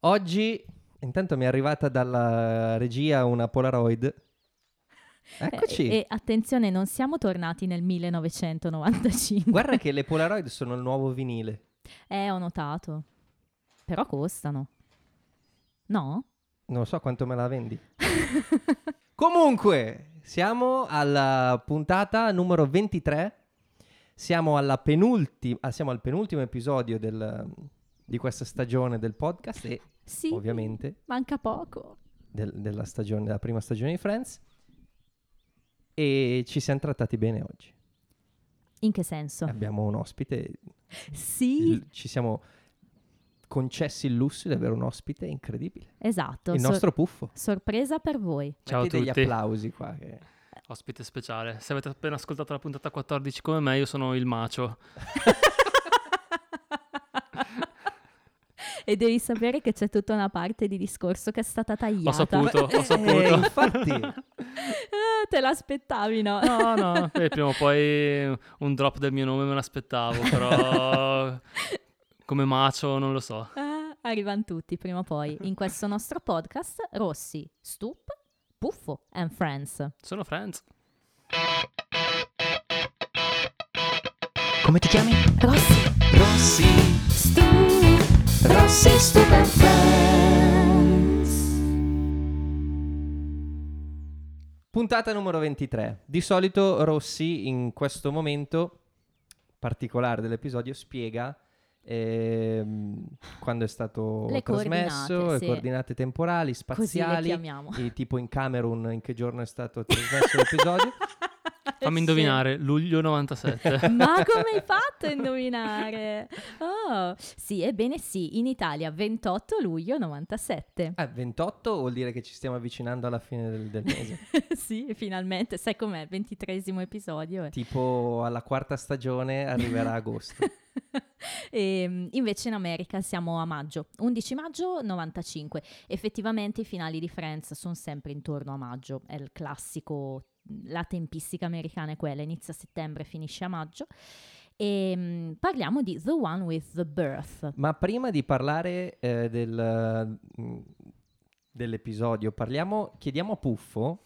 Oggi, intanto mi è arrivata dalla regia una Polaroid. Eccoci. E, e attenzione, non siamo tornati nel 1995. Guarda che le Polaroid sono il nuovo vinile. Eh, ho notato. Però costano. No? Non so quanto me la vendi. Comunque, siamo alla puntata numero 23. Siamo, alla penulti- ah, siamo al penultimo episodio del- di questa stagione del podcast e Sì. ovviamente Manca poco. del- della, stagione, della prima stagione di Friends. E ci siamo trattati bene oggi. In che senso? Abbiamo un ospite. Sì, il- ci siamo concessi il lusso di avere un ospite incredibile. esatto. Il sor- nostro puffo. sorpresa per voi. Ciao a Metti degli tutti. applausi qua. che- Ospite speciale. Se avete appena ascoltato la puntata 14 come me, io sono il macio. E devi sapere che c'è tutta una parte di discorso che è stata tagliata. Ho saputo, ho Eh, saputo. infatti, Ah, te l'aspettavi, no? No, no, eh, prima o poi un drop del mio nome me l'aspettavo, però come macio non lo so. Ah, arrivano tutti prima o poi. In questo nostro podcast, Rossi, Stup, Puffo and Friends. Sono Friends. come ti chiami? Rossi, Rossi. Rossi, and Friends. Puntata numero 23. Di solito Rossi in questo momento particolare dell'episodio spiega ehm, quando è stato Le trasmesso, coordinate, le sì. coordinate temporali, Così le spaziali, chiamiamo. e tipo in Camerun in che giorno è stato trasmesso l'episodio. Fammi Sì. indovinare, luglio 97. Ma come hai fatto a indovinare? Oh, sì, ebbene sì, in Italia 28 luglio 97. Eh, 28 vuol dire che ci stiamo avvicinando alla fine del, del mese. sì, finalmente, sai com'è, ventitresimo episodio. eh. tipo alla quarta stagione arriverà agosto. E, mm, invece in America siamo a maggio, 11 maggio 95. Effettivamente i finali di Friends sono sempre intorno a maggio, è il classico, la tempistica americana è quella, inizia a settembre, finisce a maggio. E mm, parliamo di The One with the Birth. Ma prima di parlare eh, del, mm, dell'episodio, parliamo, chiediamo a Puffo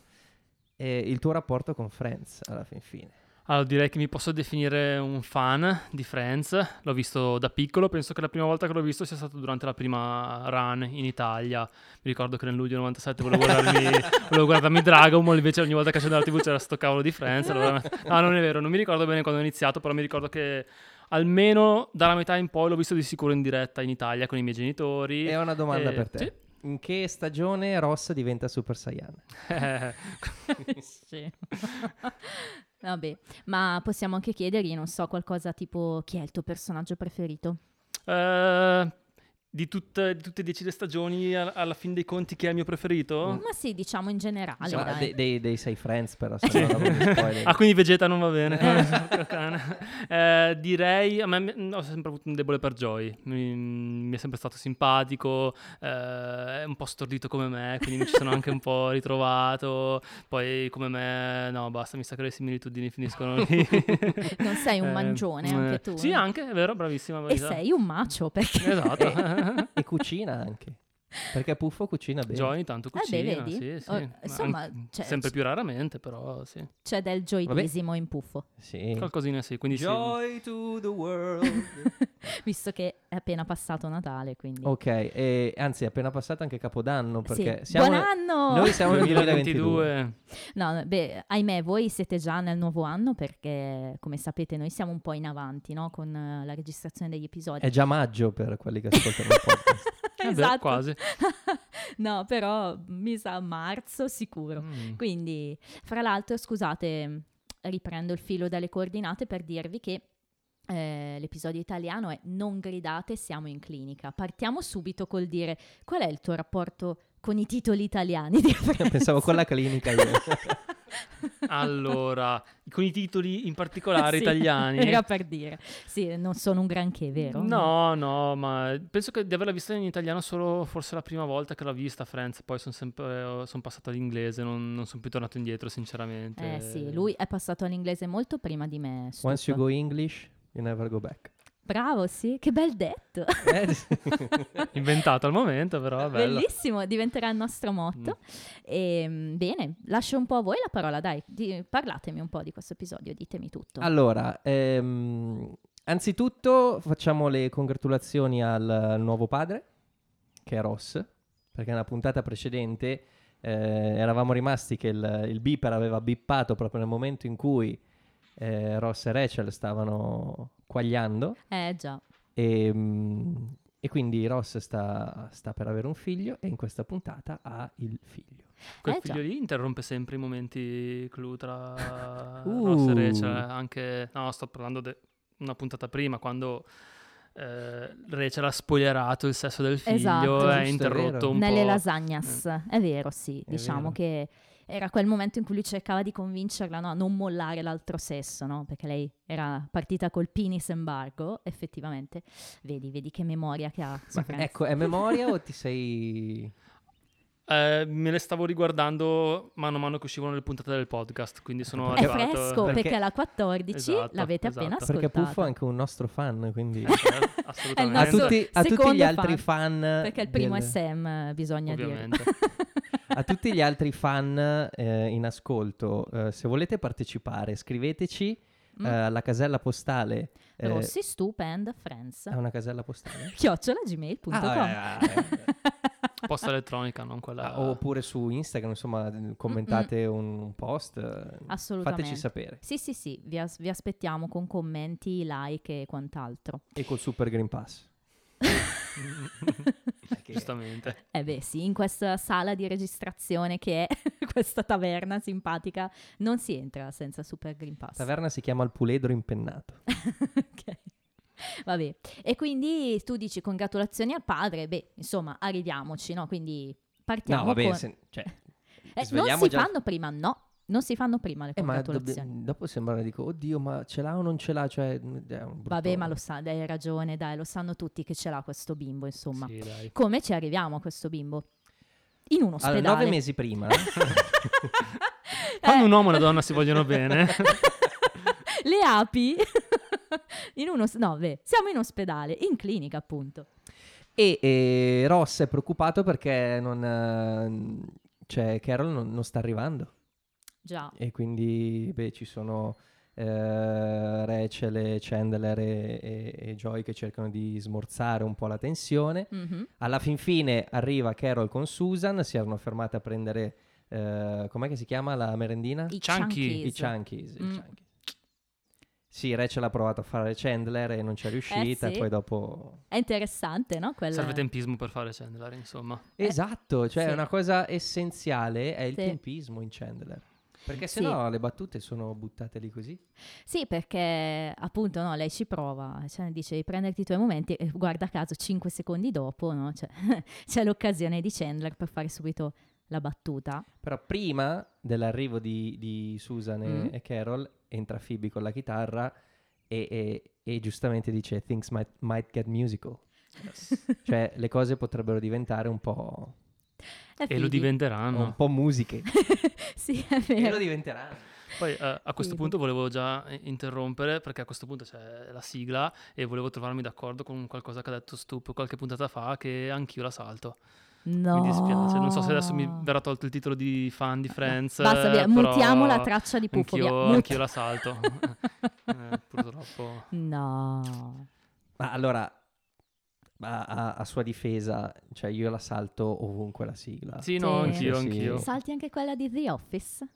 eh, il tuo rapporto con Friends alla fin fine. Allora, direi che mi posso definire un fan di Friends. L'ho visto da piccolo, penso che la prima volta che l'ho visto sia stato durante la prima run in Italia. Mi ricordo che nel luglio 97 volevo guardarmi, volevo guardarmi Dragon Ball, invece ogni volta che c'era la TV c'era sto cavolo di Friends. allora- No, non è vero, non mi ricordo bene quando ho iniziato, però mi ricordo che almeno dalla metà in poi l'ho visto di sicuro in diretta in Italia con i miei genitori. E ho una domanda Eh, per te. sì. In che stagione Ross diventa Super Saiyan? Eh, sì. Vabbè, ma possiamo anche chiedergli, non so, qualcosa tipo chi è il tuo personaggio preferito? eh, di, tutte, di tutte e dieci le stagioni, a- alla fin dei conti, chi è il mio preferito? Ma sì, diciamo in generale, Insomma, dai. dei, dei, dei sei Friends però, se. Ah, quindi Vegeta non va bene. Cane. Eh, direi, a me ho sempre avuto un debole per Joy, mi, mi è sempre stato simpatico, eh, è un po' stordito come me, quindi mi ci sono anche un po' ritrovato, poi come me, no basta, mi sa che le similitudini finiscono lì. Non sei un Eh, mangione eh, anche tu? Sì, anche, è vero, bravissima. E Marisa. sei un macio, perché... Esatto. E cucina anche. Perché Puffo cucina bene. Joy ogni tanto Eh, cucina, beh, vedi? sì, sì. Oh, Ma insomma, anche- cioè, sempre più raramente, però sì. c'è del gioidisimo in puffo, Sì. Qualcosina sì, quindi sì. Joy to the world. visto che è appena passato Natale, quindi... ok, e, anzi è appena passato anche Capodanno perché Sì. siamo Buon anno! noi siamo nel 2022. 2022. No, beh, ahimè, voi siete già nel nuovo anno perché, come sapete, noi siamo un po' in avanti, no? Con la registrazione degli episodi. È già maggio per quelli che ascoltano il podcast. Eh beh, esatto. quasi. no, però mi sa marzo sicuro. Mm. Quindi, fra l'altro, scusate, riprendo il filo dalle coordinate per dirvi che eh, l'episodio italiano è Non gridate, siamo in clinica. Partiamo subito col dire qual è il tuo rapporto con i titoli italiani di Friends? Pensavo con la clinica io. Allora, con i titoli in particolare Sì, italiani. Era per dire. Sì, non sono un granché, vero? No, no, ma penso che di averla vista in italiano solo forse la prima volta che l'ho vista Friends, poi sono sempre sono passato all'inglese, non, non sono più tornato indietro sinceramente. Eh sì, lui è passato all'inglese molto prima di me. Once you Stup. go English, you never go back. Bravo, sì, che bel detto. Eh. Inventato al momento, però bello. Bellissimo, diventerà il nostro motto. E, mm, bene, lascio un po' a voi la parola, dai, di- parlatemi un po' di questo episodio, ditemi tutto. Allora, ehm, anzitutto facciamo le congratulazioni al nuovo padre, che è Ross, perché nella puntata precedente eh, eravamo rimasti che il, il beeper aveva bippato proprio nel momento in cui eh, Ross e Rachel stavano quagliando Eh già, e, mm, e quindi Ross sta, sta per avere un figlio e in questa puntata ha il figlio. Quel Eh, già. figlio lì interrompe sempre i momenti clou tra Uh. Ross e Rachel. eh, Anche, no, sto parlando di una puntata prima, quando eh, Rachel ha spoilerato il sesso del figlio Esatto. e ha interrotto un nelle po'. lasagnas, è vero, sì, È diciamo vero. che era quel momento in cui lui cercava di convincerla no, a non mollare l'altro sesso, no? Perché lei era partita col penis embargo, effettivamente. Vedi, vedi che memoria che ha. ecco, è memoria o ti sei... Eh, me le stavo riguardando mano a mano che uscivano le puntate del podcast, quindi sono È È arrivato... fresco perché, perché- la 14 Esatto, l'avete appena esatto. Perché ascoltata. Puffo è anche un nostro fan, quindi... Eh, assolutamente. a tutti, a tutti gli altri fan... Perché il primo del- è Sam, bisogna Ovviamente. dire. A tutti gli altri fan eh, in ascolto, eh, se volete partecipare, scriveteci Mm. eh, alla casella postale. eh, Rossi Stupend Friends. È una casella postale? Chiocciola gmail.com. Ah, eh, eh, Posta elettronica, non quella... ah, oppure su Instagram, insomma, commentate un, un post. eh, Assolutamente. Fateci sapere. Sì, sì, sì, vi, as- vi aspettiamo con commenti, like e quant'altro. E col Super Green Pass. Perché- Giustamente. Eh beh, sì, in questa sala di registrazione che è questa taverna simpatica non si entra senza Super Green Pass. Taverna si chiama il puledro impennato. ok. Vabbè, e quindi tu dici congratulazioni al padre, beh, insomma, arriviamoci, no? Quindi partiamo No, vabbè, con... se- cioè, Eh, non si già- fanno prima, no, non si fanno prima le eh, ma congratulazioni. dobb- dopo sembra, dico, oddio, ma ce l'ha o non ce l'ha? Cioè, mm, è un brutto- Vabbè, ma lo sa, dai, hai ragione, dai, lo sanno tutti che ce l'ha questo bimbo, insomma. Sì, dai. Come ci arriviamo a questo bimbo? In un Allora, ospedale. nove mesi prima, Quando Eh, un uomo e una donna si vogliono bene, Le api. in uno, no, beh, siamo in ospedale, in clinica appunto. E, e Ross è preoccupato perché non, eh, cioè, Carol non, non sta arrivando. Già. E quindi beh, ci sono eh, Rachel Chandler e, e- e Joy che cercano di smorzare un po' la tensione. Mhm. Alla fin fine arriva Carol con Susan, si erano fermate a prendere, eh, com'è che si chiama la merendina? I Chunky. I chunkies. Mm. Sì, Rachel ha provato a fare Chandler e non c'è riuscita, Eh sì. e poi dopo... È interessante, no? Quel... serve tempismo per fare Chandler, insomma. Eh, Esatto, cioè sì. una cosa essenziale è il Sì. tempismo in Chandler. Perché Sì. sennò le battute sono buttate lì così. Sì, perché appunto no, lei ci prova, cioè dice di prenderti i tuoi momenti e guarda caso 5 secondi dopo no? Cioè, c'è l'occasione di Chandler per fare subito la battuta. Però prima dell'arrivo di, di Susan e, Mm. e Carol entra Phoebe con la chitarra e, e- e giustamente dice things might, might get musical. cioè le cose potrebbero diventare un po', E lo diventeranno. un po' musiche. sì, è e lo vero. diventeranno. Poi eh, a questo Sì. punto volevo già interrompere perché a questo punto c'è la sigla e volevo trovarmi d'accordo con qualcosa che ha detto Stup qualche puntata fa che anch'io la salto. No. Mi dispiace, non so se adesso mi verrà tolto il titolo di fan di Friends. Basta, via, mutiamo la traccia di Puffo, Anch'io, anch'io la salto. Eh, purtroppo. No. Ma allora, a, a- a sua difesa, cioè io la salto ovunque la sigla. Sì, no, Sì. anch'io, anch'io. Salti anche quella di The Office?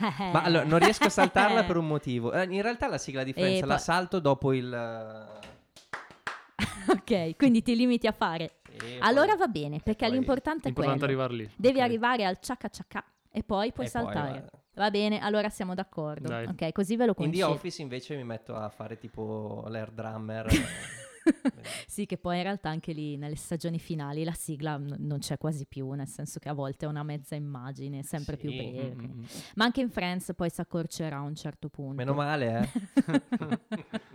Ma allora, non riesco a saltarla per un motivo. Eh, in realtà la sigla di Friends E la poi- salto dopo il... eh, ok, quindi ti limiti a fare. e Allora poi- va bene, perché poi- l'importante è Importante quello. arrivare lì. Devi Ok. arrivare al ciacca ciacca e poi puoi e poi, saltare. guarda. Va bene, allora siamo d'accordo. Dai. Ok, così ve lo In The. Office invece mi metto a fare tipo l'air drummer. sì, che poi in realtà anche lì nelle stagioni finali la sigla n- non c'è quasi più, nel senso che a volte è una mezza immagine, sempre più Sì. breve. Mm, mm, mm. Ma anche in Friends poi si accorcerà a un certo punto. Meno male, eh.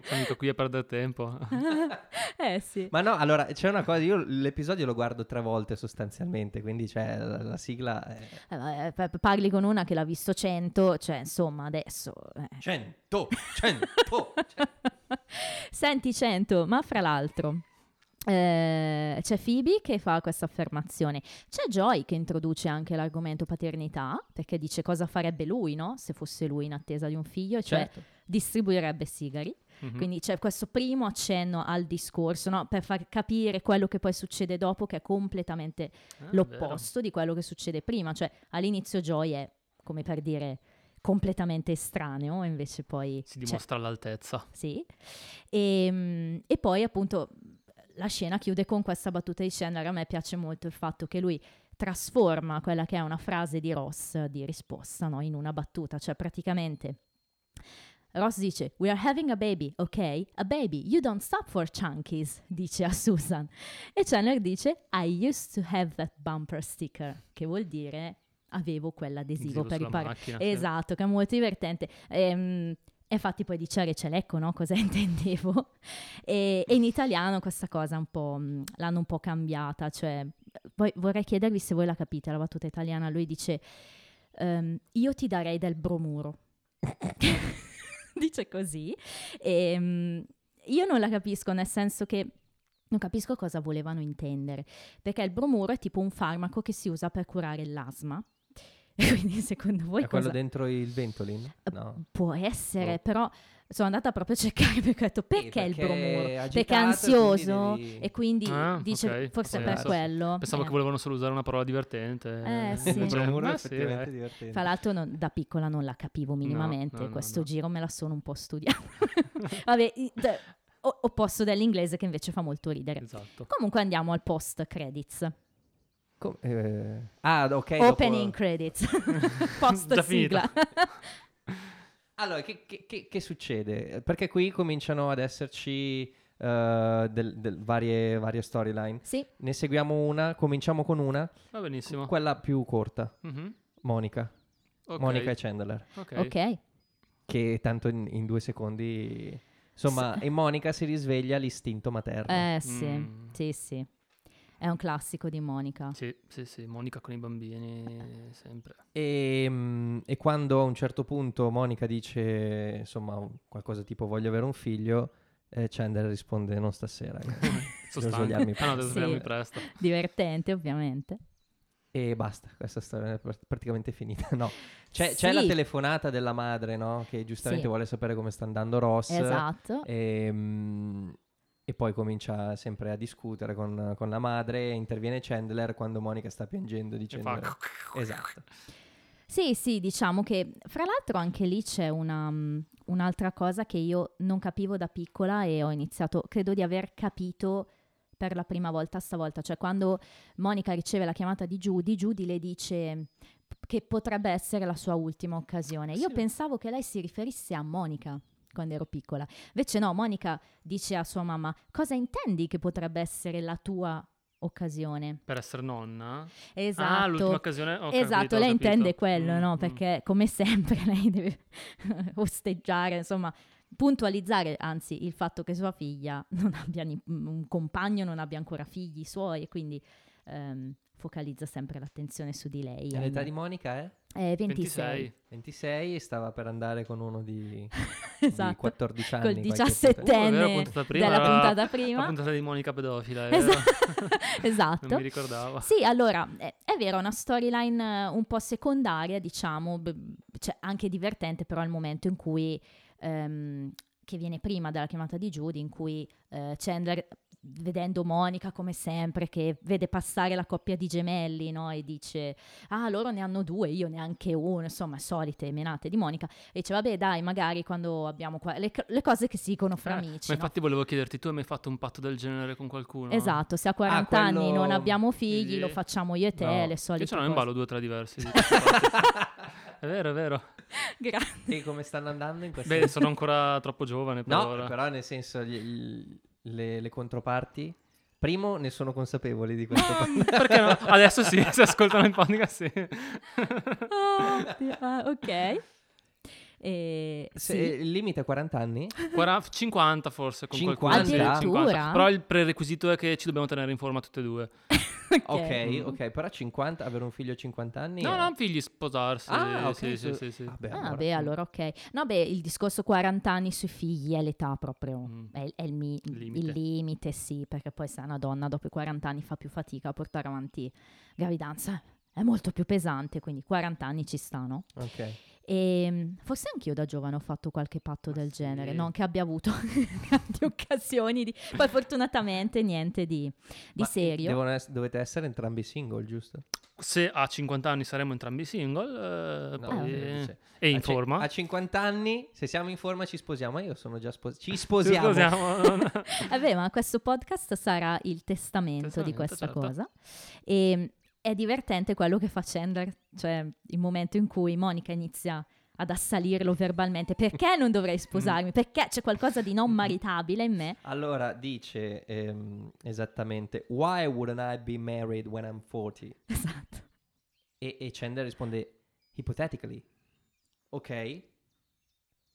Sono mica qui a perdere tempo. eh sì. Ma no, allora c'è una cosa, io l'episodio lo guardo tre volte sostanzialmente, quindi c'è la, la sigla... È... Eh, p- parli con una che l'ha visto 100, cioè insomma adesso... eh. 100, 100, 100. Senti, Cento, ma fra l'altro... eh, c'è Phoebe che fa questa affermazione, c'è Joy che introduce anche l'argomento paternità, perché dice cosa farebbe lui, no? Se fosse lui in attesa di un figlio, cioè Certo. distribuirebbe sigari. Mhm. Quindi c'è questo primo accenno al discorso, no? Per far capire quello che poi succede dopo, che è completamente Ah, l'opposto di quello che succede prima. Cioè, all'inizio Joy è, come per dire, completamente estraneo, invece poi... Si dimostra all'altezza. sì. E, mm, e poi appunto la scena chiude con questa battuta di Chandler. A me piace molto il fatto che lui trasforma quella che è una frase di Ross di risposta no? in una battuta, cioè praticamente Ross dice We are having a baby, ok? A baby, you don't stop for chunkies, dice a Susan. E Chandler dice I used to have that bumper sticker, che vuol dire avevo quell'adesivo Adesivo per sulla riparare. macchina, sì. Esatto, che è molto divertente. Ehm, E infatti poi dice Recelecco, no? Cosa intendevo? E, e in italiano questa cosa un po' mh, l'hanno un po' cambiata, cioè poi vorrei chiedervi se voi la capite, la battuta italiana, lui dice ehm, io ti darei del bromuro. dice così. E, mh, io non la capisco, nel senso che non capisco cosa volevano intendere, perché il bromuro è tipo un farmaco che si usa per curare l'asma. Quindi secondo voi È quello cosa... dentro il Ventolin? No. Può essere, Boh. però sono andata proprio a cercare perché ho detto perché, il perché bromuro? è Perché è ansioso quindi devi- e quindi Ah, dice ok, forse per essere. quello. Pensavo eh. che volevano solo usare una parola divertente. Eh, sì. Il Invece- bromuro è ah, sì, effettivamente eh. divertente. Fra l'altro non- da piccola non la capivo minimamente, no, no, questo no. giro me la sono un po' studiata. Vabbè, d- opposto dell'inglese che invece fa molto ridere. Esatto. Comunque andiamo al post credits. Com- eh, Ah, ok. Opening dopo- credits. post sigla. Allora, che, che- che- che succede? Perché qui cominciano ad esserci eh, del- del- varie, varie storyline. sì, Ne seguiamo una, cominciamo con una, Va benissimo. quella più corta, Mhm. Monica. Ok. Monica e Chandler. Ok. ok. Che tanto in, in due secondi... Insomma, in Monica si risveglia l'istinto materno. Eh sì, Mm. sì, sì. È un classico di Monica. Sì, sì, sì, Monica con i bambini, sempre. E, mm, e quando a un certo punto Monica dice, insomma, qualcosa tipo voglio avere un figlio, eh, Chandler risponde non stasera. ragazzi." Sono Devo svegliarmi stanco. Ah no, devo Sì. svegliarmi presto. Divertente, ovviamente. e basta, questa storia è pr- praticamente finita. No, c'è, c'è Sì. la telefonata della madre, no? Che giustamente Sì. vuole sapere come sta andando Ross. Esatto. E, mm, e poi comincia sempre a discutere con, con la madre. Interviene Chandler quando Monica sta piangendo dicendo... fa... Esatto. Sì, sì, diciamo che fra l'altro anche lì c'è una, mm, un'altra cosa che io non capivo da piccola e ho iniziato, credo di aver capito per la prima volta stavolta, cioè quando Monica riceve la chiamata di Judy, Judy le dice che potrebbe essere la sua ultima occasione. Io Sì. pensavo che lei si riferisse a Monica quando ero piccola. Invece no, Monica dice a sua mamma, cosa intendi che potrebbe essere la tua occasione? Per essere nonna? Esatto. Ah, l'ultima occasione? Ho esatto, capito, lei intende quello, Mm, no? mm. Perché come sempre lei deve osteggiare, insomma, puntualizzare, anzi, il fatto che sua figlia non abbia ni- un compagno, non abbia ancora figli suoi e quindi ehm, focalizza sempre l'attenzione su di lei. E l'età di Monica è? Eh, 26. 26. 26 e stava per andare con uno di, di esatto. 14 anni. Col qualche diciassettenne Oh, la puntata prima della puntata La prima. puntata di Monica pedofila. è Esa- vero. esatto. Non mi ricordavo. Sì, allora, è, è vero, è una storyline eh, un po' secondaria, diciamo, b- cioè anche divertente, però al momento in cui, ehm, che viene prima della chiamata di Judy, in cui eh, Chandler, vedendo Monica come sempre, che vede passare la coppia di gemelli, no? E dice, ah, loro ne hanno due, io neanche uno, insomma, solite menate di Monica. E dice, vabbè, dai, magari quando abbiamo qua... Le, le cose che si dicono fra Eh, amici, Ma no? infatti volevo chiederti, tu hai mai fatto un patto del genere con qualcuno? Esatto, se a 40 quello- anni non abbiamo figli, Figli. lo facciamo io e te, No. le solite Io ce n'ho in ballo due o tre diversi. è vero, è vero. Grazie. E come stanno andando in questo Beh, sono ancora troppo giovane per No, ora. però nel senso gli- gli- le, le controparti primo ne sono consapevoli di questo. Perché no? Adesso sì, se ascoltano il podcast sì. Ah, ok. E Se- sì. Il limite è 40 anni? Quara- 50 forse con 50? qualcuno. sì, Addirittura? 50. Però il prerequisito è che ci dobbiamo tenere in forma tutte e due. Ok, ok, però 50, avere un figlio a 50 anni... No, è- no, figli, sposarsi. Ah, ok, sì, sì, su- sì, sì. Vabbè, Ah, allora- beh, allora ok. No, beh, il discorso 40 anni sui figli è l'età proprio, Mm. è, è il, mi- Limite. il limite, sì, perché poi se una donna dopo i 40 anni fa più fatica a portare avanti gravidanza, è molto più pesante, quindi 40 anni ci stanno. Ok. E mm, forse anch'io da giovane ho fatto qualche patto Ma del sì. genere, non che abbia avuto grandi occasioni, di... poi fortunatamente niente di, di Ma serio. devono ess- dovete essere entrambi single, giusto? Se a 50 anni saremo entrambi single eh, No, poi- eh, dice- e in a forma. A 50 anni, se siamo in forma ci sposiamo. Io sono già sposato. Ci Ci sposiamo. sposiamo. Vabbè, ma questo podcast sarà il testamento, di Testamento, questa certo. cosa. E è divertente quello che fa Chandler, cioè il momento in cui Monica inizia ad assalirlo verbalmente. Perché non dovrei sposarmi? Perché c'è qualcosa di non maritabile in me? Allora dice ehm, esattamente Why wouldn't I be married when I'm 40? Esatto. E, e Chandler risponde Hypothetically. Ok?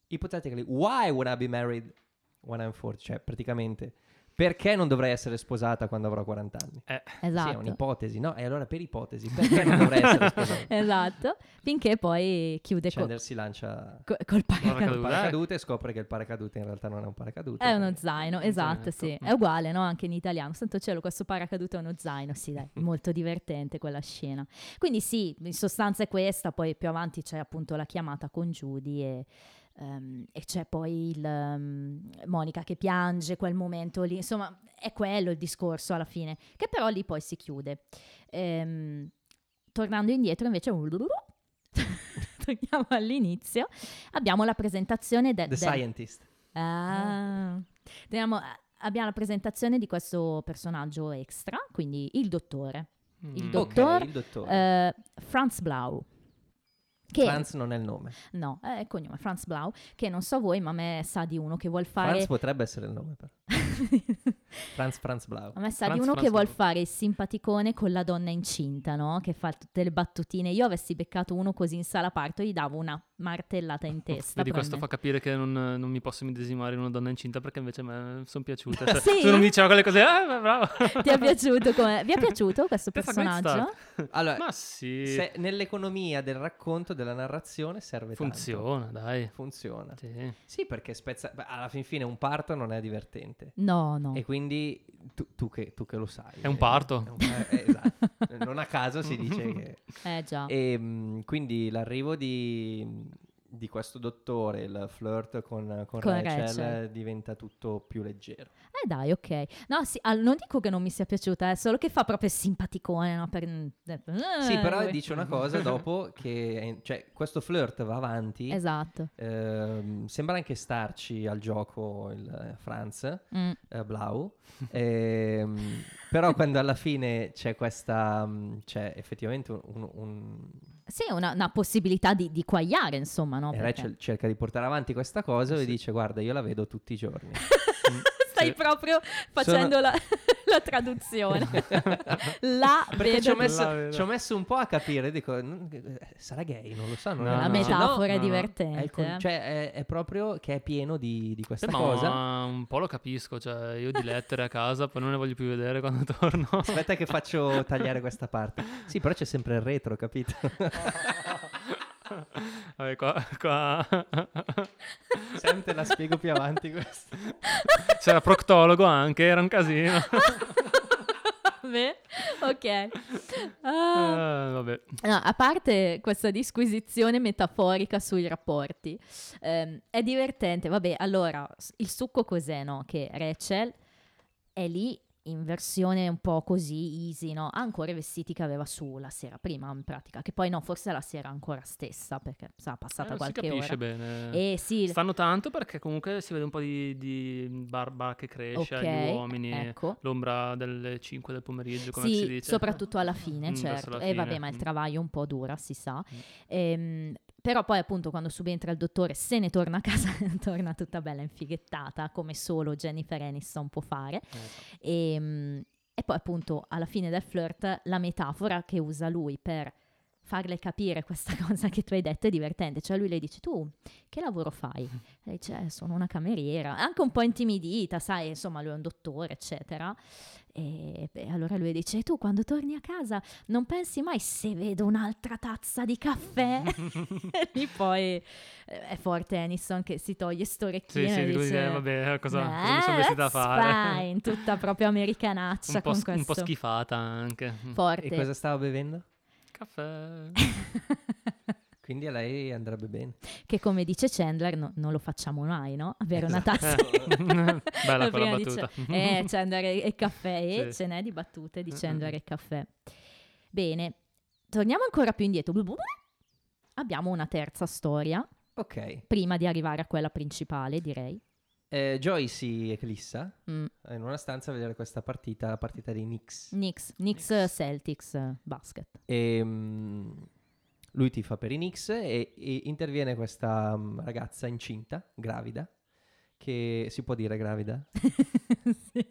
Hypothetically, why would I be married when I'm 40? Cioè, praticamente, perché non dovrei essere sposata quando avrò 40 anni? Sì, è Esatto. un'ipotesi, no? E allora per ipotesi, perché non dovrei essere sposata? esatto. Finché poi chiude co- Chandler si lancia co- col paracadute. Col paracadute e scopre che il paracadute in realtà non è un paracadute. È uno zaino, Un esatto, zainetto. sì. È uguale, no? Anche in italiano. Santo cielo, questo paracadute è uno zaino, sì, dai, molto divertente quella scena. Quindi sì, in sostanza è questa, poi più avanti c'è appunto la chiamata con Judy e, ehm, e c'è poi il, ehm, Monica che piange, quel momento lì, insomma, è quello il discorso alla fine, che però lì poi si chiude. Ehm, tornando indietro invece... Torniamo all'inizio. Abbiamo la presentazione de- The del- Scientist. Ah. Teniamo- abbiamo la presentazione di questo personaggio extra, quindi il dottore, Il Mm. dottore- Dottor, ok, il dottore. eh, Franz Blau. Che Franz non è il nome. no, è il cognome Franz Blau, che non so voi, ma a me sa di uno che vuol fare Franz potrebbe essere il nome, però. Franz Franz Blau. A me sa di uno Franz che vuol Blau. fare il simpaticone con la donna incinta, no? Che fa tutte le battutine. Io avessi beccato uno così in sala parto, gli davo una martellata in testa. Vedi, questo fa capire che non, non mi posso medesimare in una donna incinta perché invece a me sono piaciute. Cioè, Sì? Se non mi diceva quelle cose, ah, bravo. Ti è piaciuto? come- Vi è piaciuto questo personaggio? Allora, Ma sì, se nell'economia del racconto, della narrazione, serve tanto. funziona, dai. Funziona. Sì. Sì, perché spezza... alla fin fine un parto non è divertente. No, no. E quindi tu, tu che, tu che lo sai. È un eh, parto. è un- eh, esatto. non a caso si dice che... Eh già. E mh, quindi l'arrivo di, di questo dottore, il flirt con, con, Con Rachel, Rachel. diventa tutto più leggero. Eh dai, ok. No, sì, al- non dico che non mi sia piaciuta, è solo che fa proprio simpaticone, no? Per... Sì, però Eh, dice una cosa dopo che... Cioè, questo flirt va avanti. Esatto. Ehm, sembra anche starci al gioco il eh, Franz Mm. eh, Blau. Ehm, però quando alla fine c'è questa... mh, c'è effettivamente un... un- un- Sì, una, una possibilità di, di quagliare, insomma, no? e Perché- Rachel cerca di portare avanti questa cosa e Sì. dice guarda io la vedo tutti i giorni. Stai proprio facendo la, la traduzione. la Perché vedo ci ho, messo, ci ho messo un po' a capire, dico, "Non- eh, sarà gay, non lo so. Non No, è- La no. metafora No, è no. divertente. È con- cioè è, è proprio che è pieno di, di questa Eh, ma cosa. un po' lo capisco, cioè io di lettere a casa, poi non ne voglio più vedere quando torno. Aspetta che faccio tagliare questa parte. Sì, però c'è sempre il retro, capito? Vabbè, qua, qua... Sempre te la spiego più avanti questa. c'era proctologo anche, era un casino. Vabbè, ok. Ah. Eh, vabbè. No, a parte questa disquisizione metaforica sui rapporti, ehm, è divertente. Vabbè, allora, il succo cos'è, no? Che Rachel è lì in versione un po' così easy, no? Ha ancora i vestiti che aveva su la sera prima, in pratica. Che poi no, forse la sera ancora stessa, perché sa, passata Eh, si qualche capisce ora. bene. Eh sì, Stanno tanto perché comunque si vede un po' di, di barba che cresce ok, agli uomini, ecco. l'ombra delle 5 del pomeriggio, come sì, si dice. soprattutto alla fine, Mm, certo. E vabbè, fine, ma il mm. travaglio un po' dura, si sa. Mm. Ehm, però poi appunto quando subentra il dottore se ne torna a casa, torna tutta bella infighettata, come solo Jennifer Aniston può fare. Eh, esatto. E, e poi appunto alla fine del flirt la metafora che usa lui per farle capire questa cosa che tu hai detto è divertente. Cioè lui le dice, tu che lavoro fai? E dice, "Eh, sono una cameriera. Anche un po' intimidita, sai, insomma lui è un dottore, eccetera. E beh, allora lui dice, "E tu quando torni a casa non pensi mai se vedo un'altra tazza di caffè? e lì poi eh, è forte Aniston che si toglie sto Sì, orecchino sì, e lui dice... dice, vabbè, cosa, cosa mi "Eh, sono vestita a fare? fine", tutta proprio americanaccia un, po', con un po' schifata anche. Mm. forte. E cosa stava bevendo? Caffè. Quindi a lei andrebbe bene. che come dice Chandler no- non lo facciamo mai, no? Avere una tazza. Bella quella battuta. dice, eh, Chandler e caffè, e Sì. ce n'è di battute di Chandler e caffè. Bene, torniamo ancora più indietro. Abbiamo una terza storia, Ok. prima di arrivare a quella principale, direi. Eh, Joy si eclissa Mm, in una stanza a vedere questa partita, la partita dei Knicks. Knicks, Knicks, Knicks. Celtics, eh, basket. E mm, lui tifa per i Knicks e, e interviene questa mm, ragazza incinta, gravida, che si può dire gravida, Sì.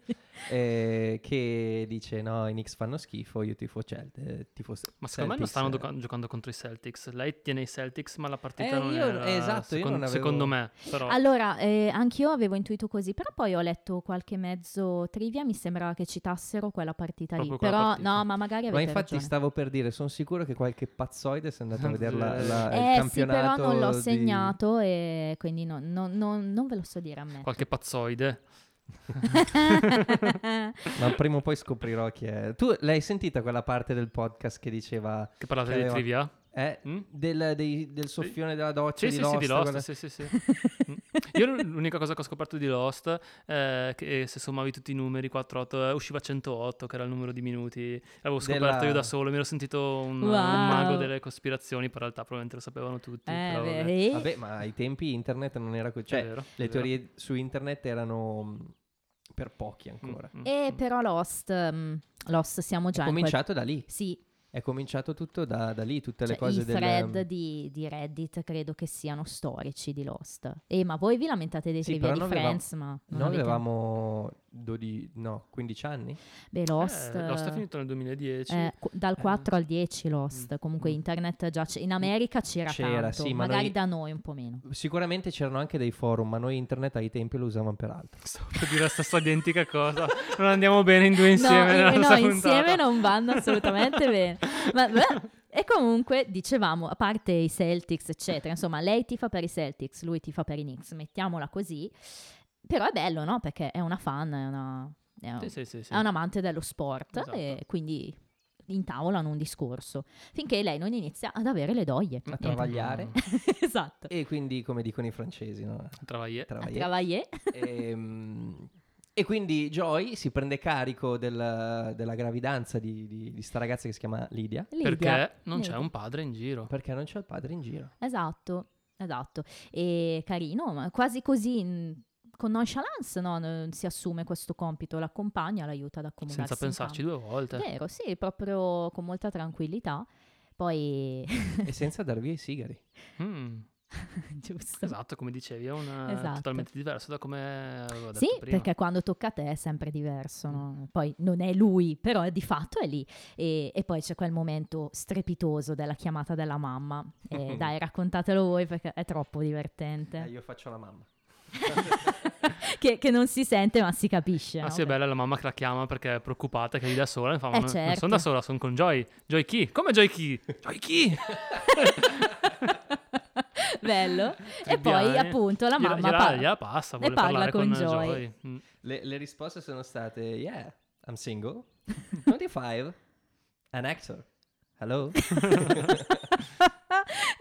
Eh, che dice no, i Knicks fanno schifo, io tifo Celtic. Tifo Ma secondo me non Celtics, stanno eh. doca- giocando contro i Celtics. Lei tiene i Celtics, ma la partita Eh, non io- era... esatto, io secon- non avevo- Secondo me, però... Allora, eh, anch'io avevo intuito così, però poi ho letto qualche mezzo trivia, mi sembrava che citassero quella partita lì. Proprio quella Però, partita. no, ma magari avete Ma infatti ragione. stavo per dire, sono sicuro che qualche pazzoide sia andato a vedere la, Sì. la- il Eh sì, campionato. però non l'ho di- segnato e quindi no- no- no- non ve lo so dire a me. Qualche pazzoide. Ma prima o poi scoprirò chi è. Tu l'hai sentita quella parte del podcast che diceva Che parlate Che di trivia? eh, Mm? del, dei- del soffione della doccia Sì, di sì, sì, Lost? di Lost, quella- sì, sì, sì. Mm. Io l'unica cosa che ho scoperto di Lost è che se sommavi tutti i numeri 4-8 eh, usciva 108, che era il numero di minuti. L'avevo scoperto Della- io da solo, mi ero sentito un, un Wow. mago delle cospirazioni, poi in realtà probabilmente lo sapevano tutti. Eh, però vabbè, beh, Vabbè, ma ai tempi internet non era così. Cioè, vero, le vero. teorie su internet erano per pochi Mm, ancora. mm, E mm. però Lost, mm, Lost siamo già È in quel- cominciato da lì. Sì, È cominciato tutto da, da lì, tutte cioè, le cose i del... thread di, di Reddit credo che siano storici di Lost. E ma voi vi lamentate dei Sì, trivia di non avevamo- Friends, ma non Noi avete- avevamo 12, no, 15 anni? Beh, Lost... Eh, Lost è finito nel 2010. eh, dal Eh. 4 al 10 Lost, Mm, comunque mm. internet già c'è, in America c'era, C'era, tanto, sì, ma magari noi- da noi un po' meno. Sicuramente c'erano anche dei forum, ma noi internet ai tempi lo usavamo per altro. Stavo per dire la stessa identica cosa. Non andiamo bene in due insieme. no, eh, no, insieme non vanno assolutamente bene. Ma, beh, e comunque, dicevamo, a parte i Celtics, eccetera, insomma, lei tifa per i Celtics, lui tifa per i Knicks, mettiamola così. Però è bello, no? Perché è una fan, è, una, è, un- Sì, sì, sì, sì. è un amante dello sport Esatto. e quindi intavolano un discorso. Finché lei non inizia ad avere le doglie. A travagliare. esatto. E quindi, come dicono i francesi, no? Travaglier. A Travagliare. travailler. E, quindi Joy si prende carico del- della gravidanza di, di, di sta ragazza che si chiama Lidia, Lidia. Perché non c'è Lidia. un padre in giro. perché non c'è il padre in giro. Esatto, esatto. E carino, ma quasi così mh, con nonchalance no, n- si assume questo compito, l'accompagna, l'aiuta ad accomodarsi. Senza in pensarci due volte. Vero, sì, proprio con molta tranquillità. Poi, e senza dar via i sigari. Mm, giusto. esatto, come dicevi, è un, eh, Esatto. totalmente diverso da come avevo detto Sì, prima. perché quando tocca a te è sempre diverso, no? Poi non è lui, però di fatto è lì. E, e poi c'è quel momento strepitoso della chiamata della mamma. E dai, raccontatelo voi perché è troppo divertente. Eh, io faccio la mamma. che, che non si sente ma si capisce. Ah no? sì, è bella la mamma che la chiama perché è preoccupata che è lì da sola. Fa, ma Eh, non, non certo. sono da sola, sono con Joy. Joy chi? Come Joy chi? Joy chi? Bello. E poi appunto la mamma gliela, parla. gliela passa, ne vuole parla parlare con con, Joy. Joy. Mm. Le, le risposte sono state, yeah, I'm single, 25, an actor. Hello?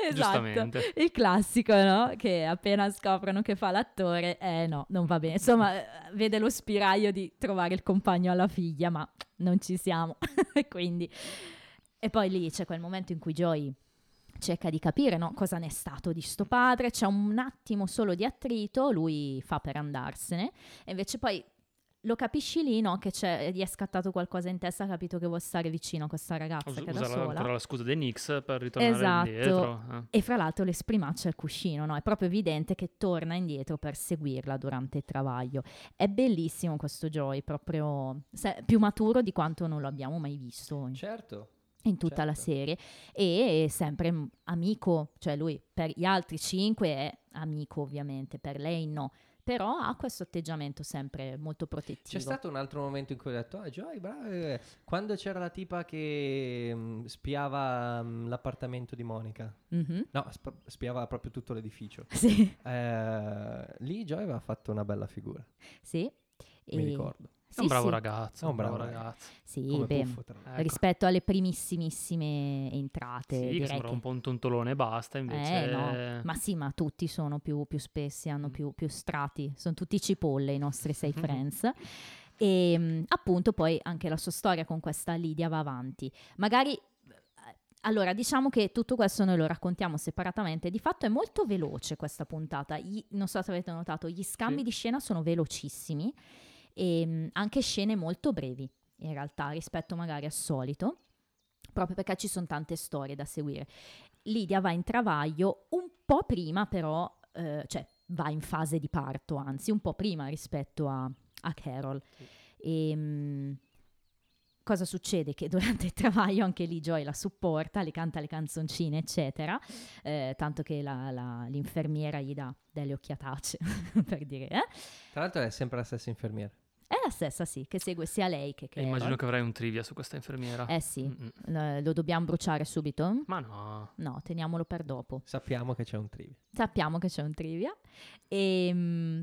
esatto. Il classico, no? Che appena scoprono che fa l'attore, eh no, non va bene. Insomma, eh, vede lo spiraglio di trovare il compagno alla figlia, ma non ci siamo. E quindi... E poi lì c'è quel momento in cui Joy cerca di capire no, cosa ne è stato di sto padre, c'è un attimo solo di attrito, lui fa per andarsene, e invece poi lo capisci lì, no, che c'è, gli è scattato qualcosa in testa, ha capito che vuole stare vicino a questa ragazza Us- che è da sola. ancora la scusa dei Knicks per ritornare Esatto. indietro. eh. E fra l'altro le sprimaccia il cuscino, no? È proprio evidente che torna indietro per seguirla durante il travaglio. È bellissimo questo Joy, proprio se- più maturo di quanto non lo abbiamo mai visto. certo. In tutta la Certo. serie e è sempre mm, amico, cioè lui per gli altri cinque è amico ovviamente, per lei no, però ha questo atteggiamento sempre molto protettivo. C'è stato un altro momento in cui ho detto, ah Joy, brava. eh." Quando c'era la tipa che mm, spiava mm, l'appartamento di Monica. Mhm. No, sp- spiava proprio tutto l'edificio. Sì, Eh, lì Joy aveva fatto una bella figura, sì. mi E- ricordo. È Sì, un bravo sì. ragazzo. È un bravo bravo ragazzo. Sì, beh, l'altro. Ecco. rispetto alle primissimissime entrate, Sì, direi sembrava che... un po' un tontolone e basta, invece... Eh, no. Ma sì, ma tutti sono più, più spessi, hanno Mm. più, più strati, sono tutti cipolle i nostri sei friends. E mh, appunto poi anche la sua storia con questa Lidia va avanti. Magari, eh, allora diciamo che tutto questo noi lo raccontiamo separatamente, di fatto è molto veloce questa puntata, Gli- non so se avete notato, gli scambi Sì. di scena sono velocissimi e mh, anche scene molto brevi in realtà rispetto magari al solito, proprio perché ci sono tante storie da seguire. Lidia va in travaglio un po' prima però, eh, cioè va in fase di parto, anzi un po' prima rispetto a, a Carol. E, mh, cosa succede? Che durante il travaglio anche lì Joy la supporta, le canta le canzoncine, eccetera, eh, tanto che la- la- l'infermiera gli dà delle occhiatacce, per dire, eh? Tra l'altro è sempre la stessa infermiera. È la stessa, sì, che segue sia lei che E Carol. immagino che avrai un trivia su questa infermiera. Eh sì, Mm-mm. Lo dobbiamo bruciare subito? Ma no. No, teniamolo per dopo. Sappiamo che c'è un trivia. Sappiamo che c'è un trivia. E mm,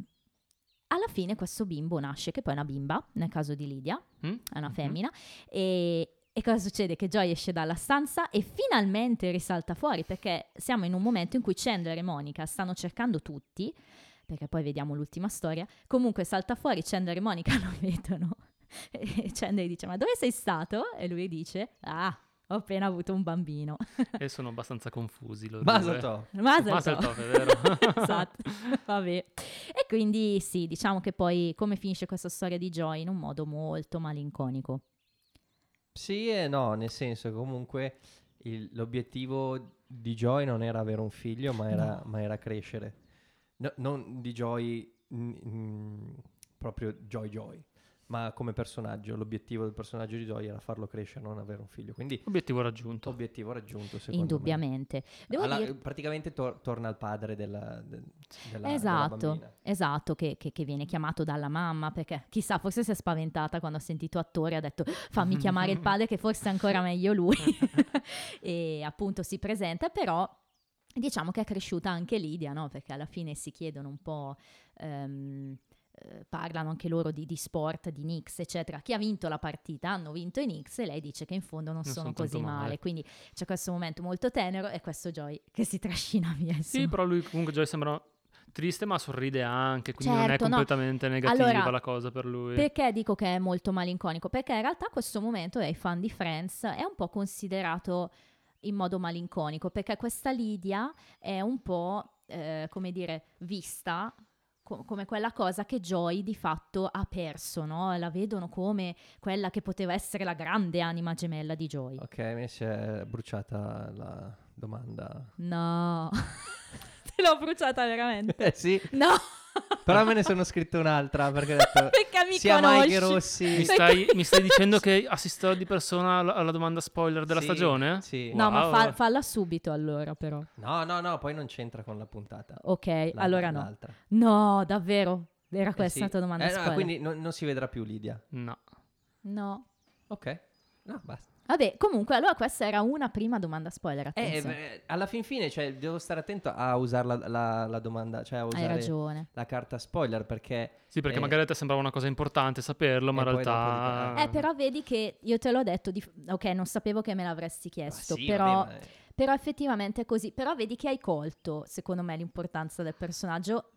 alla fine questo bimbo nasce, che poi è una bimba, nel caso di Lidia, Mm? è una Mhm. femmina. E, e cosa succede? Che Joy esce dalla stanza e finalmente risalta fuori perché siamo in un momento in cui Chandler e Monica stanno cercando tutti, perché poi vediamo l'ultima storia. Comunque salta fuori, Chandler e Monica lo vedono. E Chandler dice: Ma dove sei stato? E lui dice: Ah, ho appena avuto un bambino. E sono abbastanza confusi loro Mazel due. tov. Mazel Mazel tov. tov, è vero. esatto, vabbè. E quindi sì, diciamo che poi come finisce questa storia di Joy in un modo molto malinconico. Sì e no, nel senso che comunque il- l'obiettivo di Joy non era avere un figlio, ma era, No. ma era crescere. No- non di Joy, mm, mm, proprio Joy Joy, ma come personaggio. L'obiettivo del personaggio di Joy era farlo crescere, non avere un figlio. Quindi Obiettivo raggiunto. obiettivo raggiunto, secondo me. Indubbiamente. Alla- dire- praticamente tor- torna al padre della, de- della, della Esatto, bambina. esatto, che, che- che viene chiamato dalla mamma perché chissà, forse si è spaventata quando ha sentito attore ha detto fammi chiamare il padre che forse è ancora meglio lui e appunto si presenta, però diciamo che è cresciuta anche Lidia, no? Perché alla fine si chiedono un po', ehm, eh, parlano anche loro di, di sport, di Knicks, eccetera. Chi ha vinto la partita? Hanno vinto i Knicks e lei dice che in fondo non, Non sono son così male. male. Quindi c'è questo momento molto tenero e questo Joy che si trascina via. Sì, insomma. però lui comunque Joy sembra triste ma sorride anche, quindi non è Certo, no. completamente negativa Allora, la cosa per lui. Perché dico che è molto malinconico? Perché in realtà questo momento ai fan di Friends è un po' considerato in modo malinconico, perché questa Lidia è un po', eh, come dire, vista co- come quella cosa che Joy di fatto ha perso, no? La vedono come quella che poteva essere la grande anima gemella di Joy. Ok, mi si è bruciata la domanda. No, te l'ho bruciata veramente. Eh sì, No, però me ne sono scritto un'altra perché ho detto perché mi sia conosci. Mike Rossi Mi stai, mi stai dicendo che assisterò di persona alla, alla domanda spoiler della Sì, stagione? Sì. No, ma Wow. fa- falla subito allora però. No, no, no, poi non c'entra con la puntata. Ok, La- allora no. l'altra. No, davvero? Era Eh questa sì. la tua domanda Eh, no, spoiler? quindi non, non si vedrà più Lidia. No. No. Ok. No, basta. Vabbè, comunque, allora questa era una prima domanda spoiler, Eh, attenzione. beh, alla fin fine, cioè, devo stare attento a usare la, la- la domanda, cioè a Hai usare ragione. la carta spoiler perché... Sì, perché Eh. magari a te sembrava una cosa importante saperlo, ma in realtà... dico, Eh, però vedi che io te l'ho detto, di... ok, non sapevo che me l'avresti Ah, chiesto, sì, però, vabbè, ma- però effettivamente è così. Però vedi che hai colto, secondo me, l'importanza del personaggio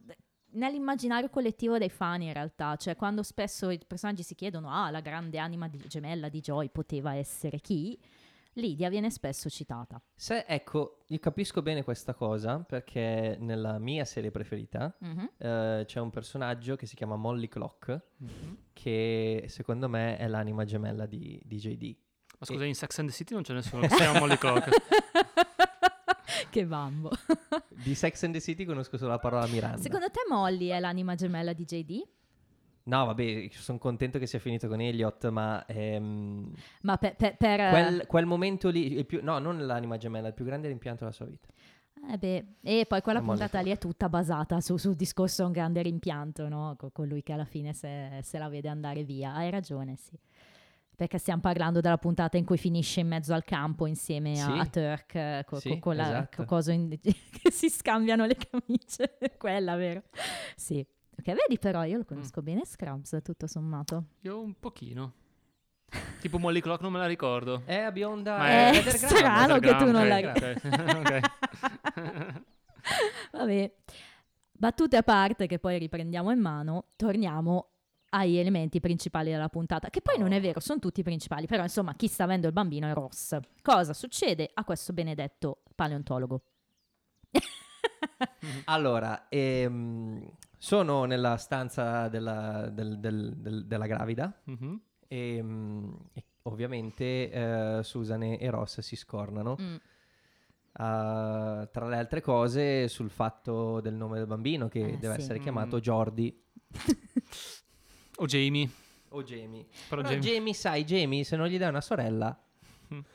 nell'immaginario collettivo dei fan in realtà, cioè quando spesso i personaggi si chiedono, ah, la grande anima di- gemella di Joy poteva essere chi? Lidia viene spesso citata. Se, ecco, io capisco bene questa cosa perché nella mia serie preferita Mhm. eh, c'è un personaggio che si chiama Molly Clock Mhm. che secondo me è l'anima gemella di, di JD. Ma scusa, in Sex and the City non c'è nessuno che si chiama Molly Clock. che bambo. Di Sex and the City conosco solo la parola Miranda. Secondo te Molly è l'anima gemella di JD? No, vabbè, sono contento che sia finito con Elliot, ma ehm, Ma per... per- per- quel, quel momento lì, il più, no, non l'anima gemella, il più grande rimpianto della sua vita. Eh beh, e poi quella puntata lì è tutta basata su- sul discorso un grande rimpianto, no? Co- Con lui che alla fine se, se la vede andare via. Hai ragione, sì. Perché stiamo parlando della puntata in cui finisce in mezzo al campo insieme a, Sì. a Turk, eh, co- Sì, co- con la esatto. co- coso in- che si scambiano le camicie. Quella, vero? Sì. Ok, vedi però, io lo conosco bene Scrubs, tutto sommato. Io un pochino. Tipo Molly Clock non me la ricordo. È a bionda, Ma è è underground. strano che tu non la Underground, ok, ok. Vabbè, battute a parte che poi riprendiamo in mano, torniamo agli elementi principali della puntata, che poi non è vero, sono tutti principali, però insomma chi sta avendo il bambino è Ross. Cosa succede a questo benedetto paleontologo? Allora, ehm, sono nella stanza della, del- del- del- della gravida Mhm. e, mm, e ovviamente eh, Susan e Ross si scornano. Mm. Ah, tra le altre cose sul fatto del nome del bambino che Eh, deve sì. essere Mm. chiamato Jordi O Jamie. o Jamie. Però Però Jamie... Jamie, sai, Jamie se non gli dai una sorella...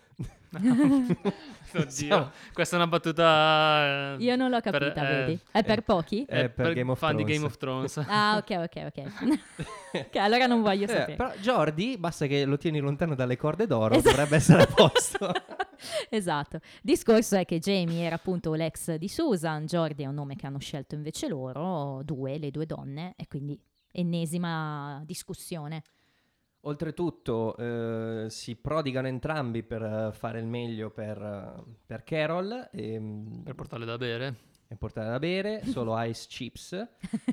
Oddio, Siamo- questa è una battuta... eh, Io non l'ho per- capita, eh, vedi? È per pochi? eh, per Game of fan di Thrones. Game of Thrones. Ah, ok, ok, ok. ok, allora non voglio Eh, sapere. però Jordi, basta che lo tieni lontano dalle corde d'oro, Esatto. dovrebbe essere a posto. esatto. Discorso è che Jamie era appunto l'ex di Susan, Jordi è un nome che hanno scelto invece loro, due, le due donne, e quindi ennesima discussione. Oltretutto eh, si prodigano entrambi per eh, fare il meglio per, eh, per Carol e, mm, Per portarle da bere. e portare da bere, solo ice chips,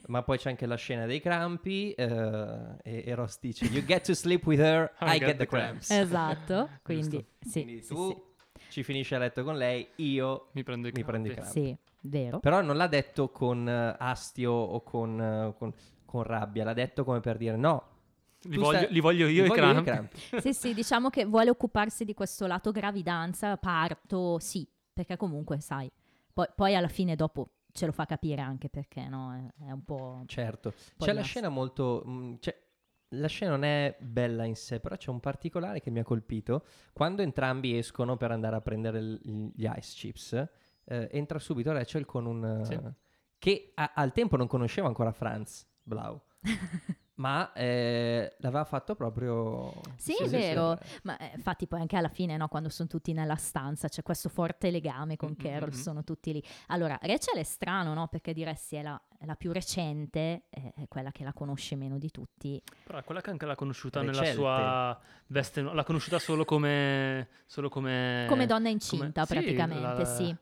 ma poi c'è anche la scena dei crampi eh, e, e Ross dice You get to sleep with her, I, get, the cramps. Esatto, quindi sì, Quindi sì, tu ci finisci a letto con lei, io Mi prendo i mi prendo i crampi. crampi. sì, sì, vero. Però non l'ha detto con eh, astio o con, con- con rabbia, l'ha detto come per dire no. Li voglio, stai- li voglio io ti i voglio crampi. sì, sì, diciamo che vuole occuparsi di questo lato gravidanza, parto, sì, perché comunque sai, poi, poi alla fine dopo ce lo fa capire anche perché, no? È, è un po'... Certo. po' C'è la scena molto... mm, cioè, la scena non è bella in sé, però c'è un particolare che mi ha colpito. Quando entrambi escono per andare a prendere il- gli ice chips, eh, entra subito Rachel con un... Sì. che a- al tempo non conosceva ancora Franz Blau, ma eh, l'aveva fatto proprio... Sì, è vero. Ma eh, infatti poi anche alla fine, no, quando sono tutti nella stanza, c'è questo forte legame con Mm, mm, Carol, mm. sono tutti lì. Allora, Rachel è strano, no? Perché diresti è la, è la più recente, è, è quella che la conosce meno di tutti. Però è quella che anche l'ha conosciuta nella Recelte. sua veste, no, l'ha conosciuta solo come... Solo come... Come donna incinta, Eh, sì, praticamente, la- sì.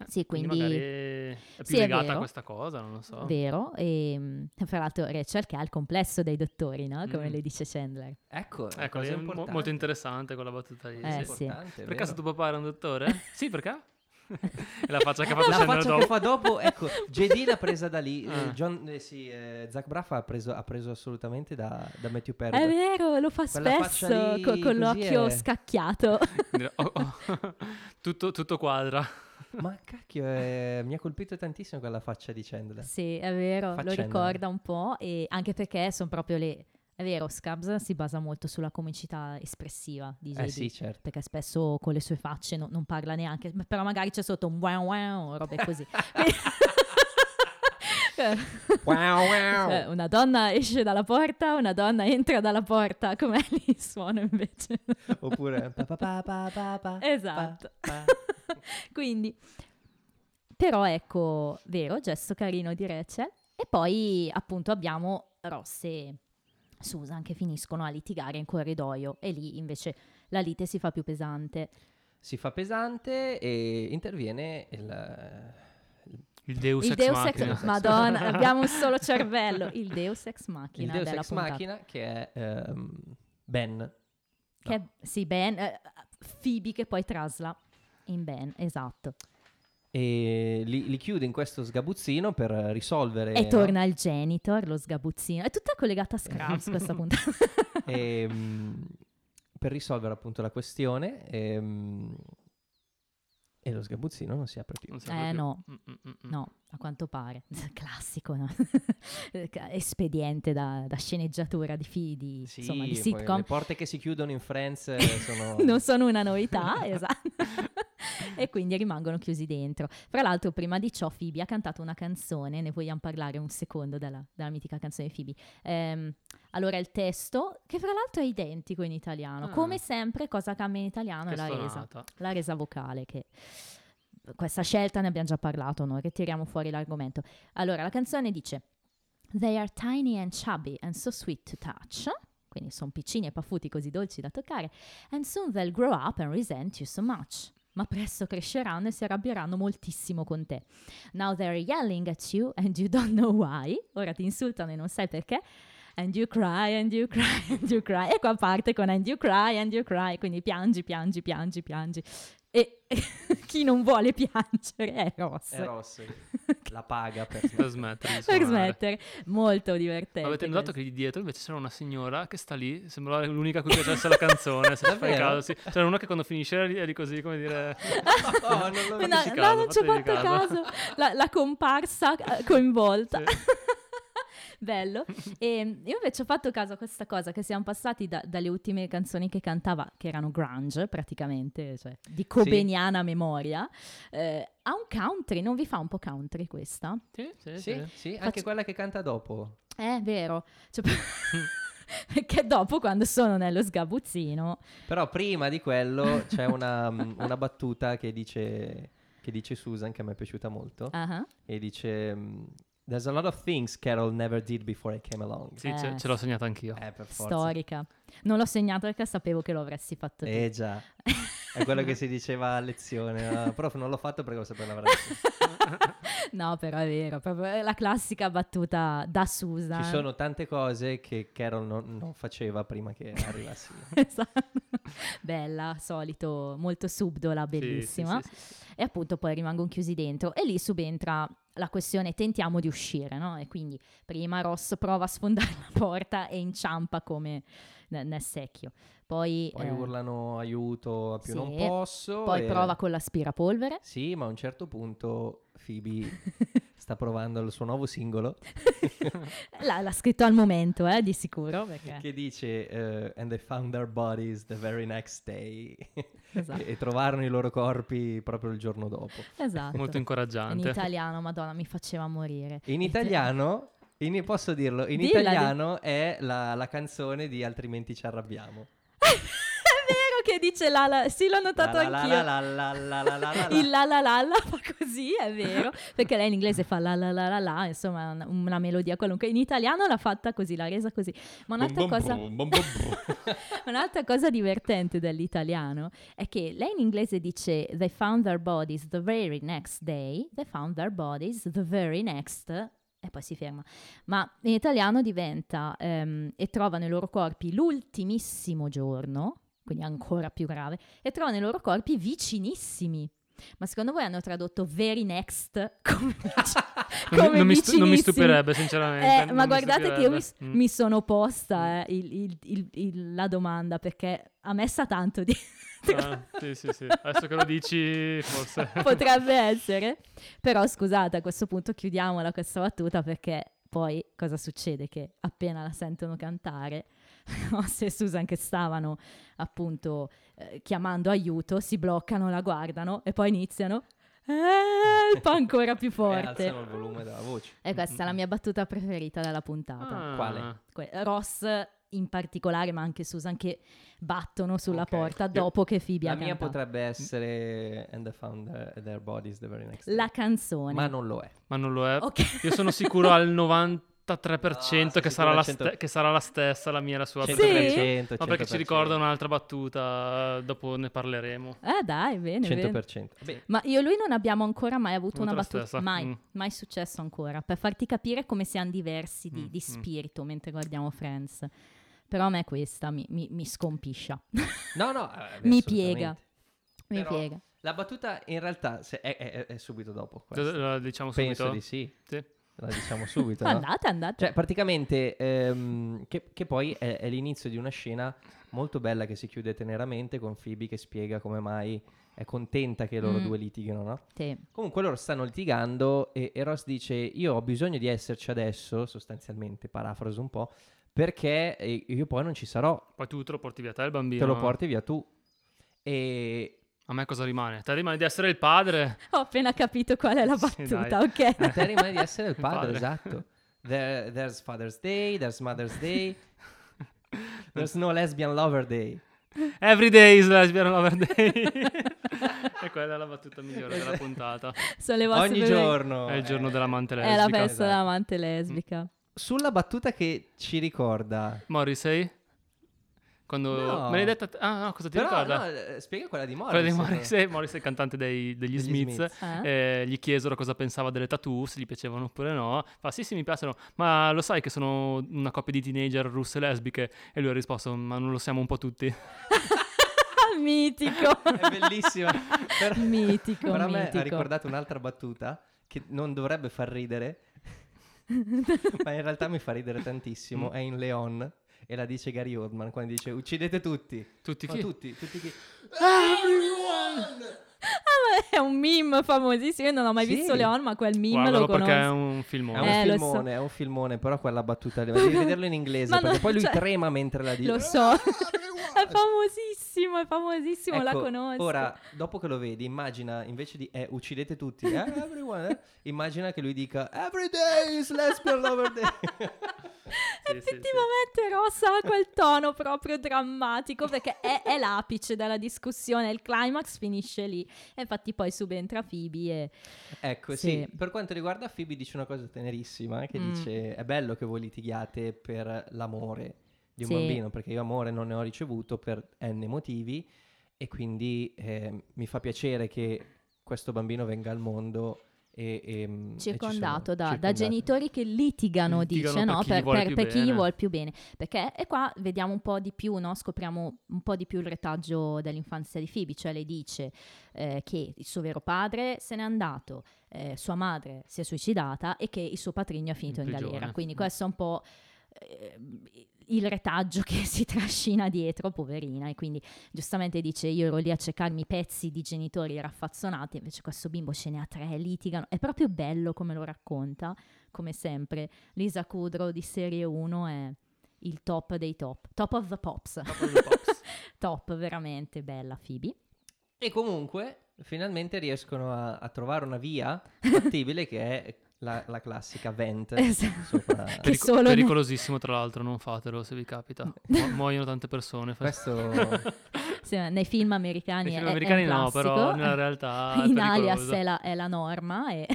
Eh, Sì, quindi... magari è più Sì, è legata vero. a questa cosa, non lo so. Vero, e mm, fra l'altro Rachel che ha il complesso dei dottori, no? Come Mm. le dice Chandler. Ecco, è Ecco, cosa è mo- molto interessante quella battuta lì. Eh, sì. sì. Importante, Per caso vero. tuo papà era un dottore? sì, perché? e la faccia che ha fatto La Chandler faccia dopo. che fa dopo, ecco, JD l'ha presa da lì. Ah. eh, John, eh, sì, eh, Zach Braff ha preso, ha preso assolutamente da, da Matthew Perry. È vero, lo fa Quella spesso lì co- con l'occhio è- scacchiato. Oh, oh, tutto, tutto quadra. Ma cacchio, eh, mi ha colpito tantissimo quella faccia di Chandler. Sì, è vero, lo Faccenda. ricorda un po' e anche perché sono proprio le... È vero, Scabs si basa molto sulla comicità espressiva di JD. Eh sì, certo. Perché spesso con le sue facce no- non parla neanche, però magari c'è sotto un wow wow, robe così. Wow, wow. Cioè, una donna esce dalla porta, una donna entra dalla porta, com'è lì il suono invece? Oppure pa, pa, pa, Esatto. Quindi, però ecco, vero, gesto carino di Rachel. E poi appunto abbiamo Ross e Susan che finiscono a litigare in corridoio e lì invece la lite si fa più pesante. Si fa pesante e interviene il... Il Deus il ex Deus machina. ex madonna, abbiamo un solo cervello. Il Deus ex Il machina Deus della Ex puntata. Machina che è ehm, Ben. Che è- sì, Ben, eh, Phoebe che poi trasla in Ben, esatto. E li, li chiude in questo sgabuzzino per risolvere... E no? torna il janitor, lo sgabuzzino. È tutta collegata a Scrubs questa puntata. Ehm, per risolvere appunto la questione ehm, E lo sgabuzzino non si apre più. Non si Eh, apre più. no. Mm, mm, mm, mm. No, a quanto pare. Classico, no? Espediente da, da sceneggiatura di, fi- di, Sì, insomma, di sitcom. le porte che si chiudono in Friends eh, sono... non sono una novità, esatto. e quindi rimangono chiusi dentro. Fra l'altro, prima di ciò, Phoebe ha cantato una canzone, ne vogliamo parlare un secondo della, della mitica canzone di Phoebe. Ehm, allora, il testo, che fra l'altro è identico in italiano, Ah. come sempre, cosa cambia in italiano Che è la resa, stonata. la resa vocale, che questa scelta ne abbiamo già parlato, noi ritiriamo fuori l'argomento. Allora, la canzone dice They are tiny and chubby and so sweet to touch. Quindi sono piccini e paffuti così dolci da toccare. And soon they'll grow up and resent you so much. Ma presto cresceranno e si arrabbieranno moltissimo con te. Now they're yelling at you and you don't know why. Ora ti insultano e non sai perché. And you cry, and you cry, and you cry. E qua parte con and you cry, and you cry. Quindi piangi, piangi, piangi, piangi. E chi non vuole piangere è Ross. È Ross. La paga per... Per smettere di per smettere. Molto divertente. Avete notato questo. che lì dietro invece c'era una signora che sta lì, sembrava l'unica a cui piacesse la canzone, se fai Davvero? caso. Sì. C'era una che quando finisce lì così, come dire... Oh, non lo No, Fateci no, caso, non ci ho fatto caso. caso. La, la comparsa eh, coinvolta. Sì. Bello. E io invece ho fatto caso a questa cosa, che siamo passati da- dalle ultime canzoni che cantava, che erano grunge praticamente, cioè di cobeniana memoria, eh, a un country. Non vi fa un po' country questa? Sì, sì, Sì, sì. sì, anche Faccio- quella che canta dopo. È vero. Cioè, Perché dopo, quando sono nello sgabuzzino, Però prima di quello c'è una, mm, una battuta che dice, che dice Susan, che a me è piaciuta molto, ah, e dice... There's a lot of things Carol never did before I came along. Sì, Eh, ce, ce l'ho segnata anch'io. Eh, per forza. storica. Non l'ho segnato perché sapevo che lo avresti fatto tu. Eh già, è quello che si diceva a lezione. ah, prof, non l'ho fatto perché lo sapevo l'avrei No, però è vero, proprio la classica battuta da Susan. Ci sono tante cose che Carol non, non faceva prima che arrivassi. Esatto. Bella, solito, molto subdola, bellissima. sì, sì, sì. E appunto poi rimangono chiusi dentro. E lì subentra la questione tentiamo di uscire, no? E quindi prima Ross prova a sfondare la porta e inciampa come ne- nel secchio. Poi, Poi eh, urlano aiuto a più sì. non posso. poi e- prova con l'aspirapolvere. Sì, ma a un certo punto Phoebe sta provando il suo nuovo singolo L'ha, l'ha scritto al momento, eh, di sicuro. Perché... che dice eh, And they found their bodies the very next day. Esatto. e, e trovarono i loro corpi proprio il giorno dopo. esatto. Molto In incoraggiante. italiano, madonna, mi faceva morire. In italiano, in- posso dirlo, in Dilla, di- italiano è la, la canzone di Altrimenti ci arrabbiamo. Che dice la la, sì l'ho notato La la anch'io. la la la la la la la. Il la la la la fa così, è vero, perché lei in inglese fa la la la la la, insomma una, una melodia qualunque. In italiano l'ha fatta così, l'ha resa così. Ma un'altra, Bum, bum, cosa, bum, bum, bum, bum. un'altra cosa divertente dell'italiano è che lei in inglese dice they found their bodies the very next day, they found their bodies the very next e poi si ferma. Ma in italiano diventa ehm, e trovano i loro corpi l'ultimissimo giorno, quindi ancora più grave, e trovano i loro corpi vicinissimi. Ma secondo voi hanno tradotto very next come, vici- Non, mi- come non mi stu- non mi stupirebbe, sinceramente. Eh, ma guardate che io mi. Mm. mi sono posta eh, il- il- il- il- la domanda perché a me sa tanto di... Ah, sì, sì, sì. Adesso che lo dici, forse... Potrebbe essere. Però scusate, a questo punto chiudiamola questa battuta perché poi cosa succede? Che appena la sentono cantare, Ross e Susan che stavano appunto eh, chiamando aiuto, si bloccano, la guardano e poi iniziano... Eh, poi ancora più E forte. alzano il volume della voce. E questa è la mia battuta preferita della puntata. Ah. Quale? Que- Ross in particolare, ma anche Susan che battono sulla Ok. porta Io- dopo che Phoebe La ha mia cantato. potrebbe essere And they found their, their bodies the very next day. La canzone. Ma non lo è. Ma non lo è. Ok. Io sono sicuro al 93% Ah, sei che, sicuro sarà la 100? ste- che sarà la stessa, la mia e la sua. Sì? perché- 100%, Ma perché ci 100%. ricorda un'altra battuta, dopo ne parleremo. Eh dai, bene, bene. 100%. Beh, Ma io e lui non abbiamo ancora mai avuto una battuta. stessa, Mai, mm. mai successo ancora. Per farti capire come siamo diversi di, Mm, di mm. spirito mentre guardiamo Friends. Però a me questa mi, mi, mi scompiscia. no, no. eh, Mi piega. mi Però- piega. La battuta in realtà è, è- è subito dopo. Questa. diciamo Penso subito. di sì. Sì. La diciamo subito. no? Andate, andate. Cioè, praticamente, ehm, che, che poi è, è l'inizio di una scena molto bella che si chiude teneramente con Phoebe che spiega come mai è contenta che loro Mm. due litighino, no? Sì. Comunque loro stanno litigando e, e Ross dice io ho bisogno di esserci adesso, sostanzialmente, parafraso un po', perché eh, io poi non ci sarò, Poi tu te lo porti via te il bambino. te lo porti via tu. E A me cosa rimane? Te rimane di essere il padre? Ho appena capito qual è la Sì, battuta, dai. ok. a te rimane di essere il Il padre, padre. esatto. There- there's Father's Day, there's Mother's Day, there's no lesbian lover day. Every day is lesbian lover day. e quella è la battuta migliore della puntata. Sono le vostre Ogni giorno. È il giorno eh, dell'amante È la lesbica. festa Esatto. dell'amante lesbica. Sulla battuta che ci ricorda. Morrissey? Quando No. me l'hai detta... Ah, no, cosa ti Però, ricorda? no, eh, spiega quella di Quella di Morrissey. Morrissey, Morrissey, cantante dei- degli, Degli Smiths, Smiths. Eh? eh, gli chiesero cosa pensava delle tattoo, se gli piacevano oppure no. Fa sì sì mi piacciono, ma lo sai che sono una coppia di teenager russe lesbiche? E lui ha risposto, ma non lo siamo un po' tutti? Mitico. È bellissima. Per- Mitico, Però a me mitico. ha ricordato un'altra battuta che non dovrebbe far ridere, ma in realtà mi fa ridere tantissimo. Mm. È in Leon e la dice Gary Oldman quando dice uccidete tutti. Tutti chi? tutti, tutti chi? Ma è un meme famosissimo. Io non ho mai Sì. visto Leon, ma quel meme Guardalo lo perché è conosco. un È filmone. un Eh, lo so. filmone, è un filmone, però quella battuta devi vederlo in inglese perché no, poi lui cioè, trema mentre la dice. Lo so. è famosissimo, è famosissimo, la Ecco, conosco. Ora, dopo che lo vedi, immagina invece di eh, uccidete tutti, eh, everyone, eh, immagina che lui dica Every day is lesbian lover day. Sì, sì, sì. Effettivamente Rossa ha quel tono proprio drammatico perché è, è l'apice della discussione, il climax finisce lì. E infatti poi subentra Phoebe e... ecco, Sì. sì. Per quanto riguarda Phoebe dice una cosa tenerissima, che Mm. dice è bello che voi litighiate per l'amore di un Sì. bambino, perché io amore non ne ho ricevuto per n motivi e quindi eh, mi fa piacere che questo bambino venga al mondo e, e, mm, e ci circondato da, da genitori che litigano, Litigano dice, per no? chi gli Per, per- più per chi gli bene. vuole più bene. Perché e qua vediamo un po' di più, no? Scopriamo un po' di più il retaggio dell'infanzia di Phoebe, cioè lei dice eh, che il suo vero padre se n'è andato, eh, sua madre si è suicidata e che il suo patrigno è finito in, In galera. Quindi Mm. questo è un po' il retaggio che si trascina dietro, poverina, e quindi giustamente dice io ero lì a cercarmi pezzi di genitori raffazzonati, invece questo bimbo ce ne ha tre, litigano, è proprio bello come lo racconta, come sempre. Lisa Kudrow di serie 1 è il top dei top, top of the pops, Top of the Pops. top veramente bella Phoebe. E comunque finalmente riescono a, a trovare una via fattibile che è la, la classica vent Esatto. sopra. Solo pericolosissimo tra l'altro, non fatelo se vi capita. Mu- muoiono tante persone. Questo Sì, nei film americani, Nei film è, è americani un no, però classico. nella realtà è in alias è la, è la norma, e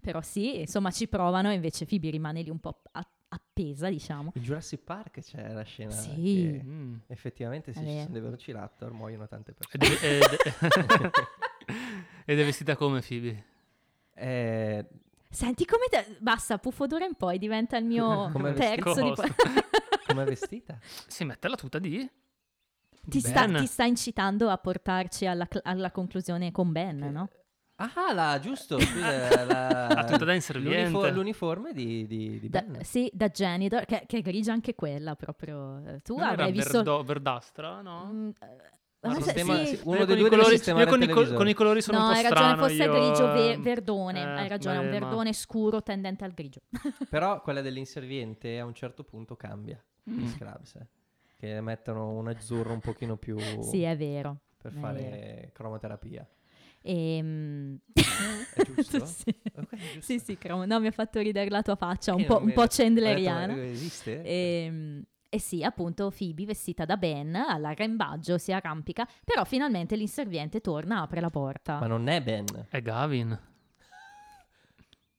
però sì, insomma ci provano e invece Phoebe rimane lì un po' a- appesa, diciamo. in Jurassic Park c'è la scena Sì. che Mm. effettivamente se È ci sono dei velociraptor muoiono tante Ed persone. è, ed- ed è vestita come Phoebe. Eh, Senti come te... Basta, puffo d'ora in poi diventa il mio Come terzo di... come vestita? Si mette la tuta di... ti, sta, ti sta incitando a portarci alla, cl- alla conclusione con Ben, Che- no? Ah, la, giusto, scusa, la, La tuta da inserviente. l'unifo- l'uniforme di, di, di Da- Ben. sì, da janitor, che, che è grigia anche quella proprio. Eh, Tu Non avrai visto... verdo- verdastra, no? Mm, eh, Ma ah, sì, sistema- sì. sì, uno Io dei con due colori- sistemare io con col- con i colori sono No, un po' hai ragione, strano. forse io, grigio ve- verdone. eh, hai ragione, un ma- verdone scuro tendente al grigio. Però quella dell'inserviente a un certo punto cambia Mm. Scrubs, eh, che mettono un azzurro un pochino più Sì, è vero. per è fare cromoterapia. Ehm, È giusto? sì. Ok, giusto. sì, sì, cromo- no, mi ha fatto ridere la tua faccia, un po', non un po' ho detto, chandleriana. ma Esiste? Ehm, E sì, appunto, Phoebe vestita da Ben all'arrembaggio si arrampica, però finalmente l'inserviente torna, apre la porta. Ma non è Ben. È Gavin.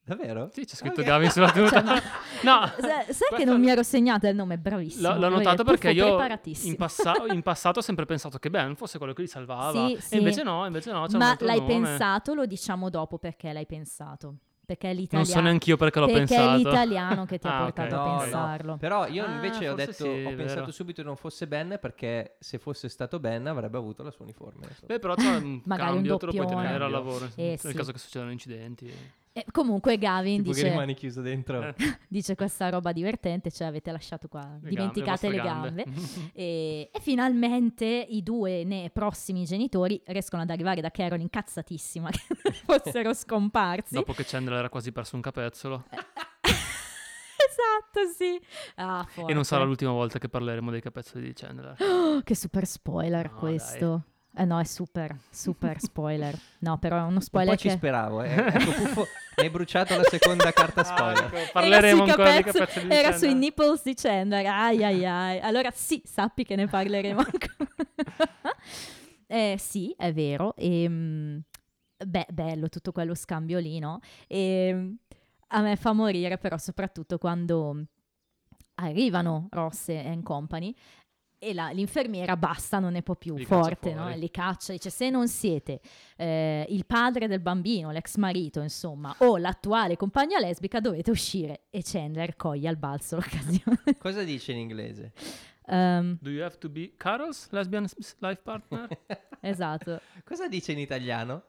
Davvero? Sì, c'è scritto Ok. Gavin sulla tuta. Cioè, ma- no, Sai, sai che questo- non mi ero segnata il nome, bravissimo. L'ho, l'ho notato perché io in, passa- in passato ho sempre pensato che Ben fosse quello che li salvava. Sì, e sì. invece no, invece no. C'è un Ma altro l'hai nome. pensato, lo diciamo dopo perché l'hai pensato. Perché è Non l'italiano. so neanch'io perché l'ho perché pensato. è l'italiano che ti ha Ah, ok. portato No, a no. pensarlo. Però io Ah, invece ho forse detto, sì, ho pensato vero. subito che non fosse Ben perché se fosse stato Ben avrebbe avuto la sua uniforme. Beh, però c'è un Magari un cambio, te lo puoi tenere al lavoro Eh, nel sì. caso che succedano incidenti. E comunque Gavin Tipo che dice, rimani chiuso dentro. Eh. dice questa roba divertente, cioè avete lasciato qua, Le dimenticate le gambe, gambe. E, e finalmente i due ne prossimi genitori riescono ad arrivare da Carol incazzatissima che fossero scomparsi. Dopo che Chandler era quasi perso un capezzolo. esatto, sì. Ah, E non sarà l'ultima volta che parleremo dei capezzoli di Chandler. Oh, che super spoiler No, questo. Eh no, è super, super spoiler. No, però è uno Un spoiler po' ci che... speravo. eh. Ecco, Puffo, mi hai bruciato la seconda carta spoiler. Ah, ecco, parleremo ancora di capezzo- di Era Chandler. sui nipples di Chandler. Ai ai ai. Allora sì, sappi che ne parleremo ancora. eh, sì, è vero. E, mm, beh, bello tutto quello scambio lì, no? E mm, a me fa morire però soprattutto quando arrivano Ross e Company e la- l'infermiera basta, non ne può più, Li forte, no? Li caccia, dice se non siete eh, il padre del bambino, l'ex marito, insomma, o l'attuale compagna lesbica dovete uscire. E Chandler coglie al balzo l'occasione. Cosa dice in inglese? Ehm, Do you have to be Carol's lesbian life partner? esatto. Cosa dice in italiano?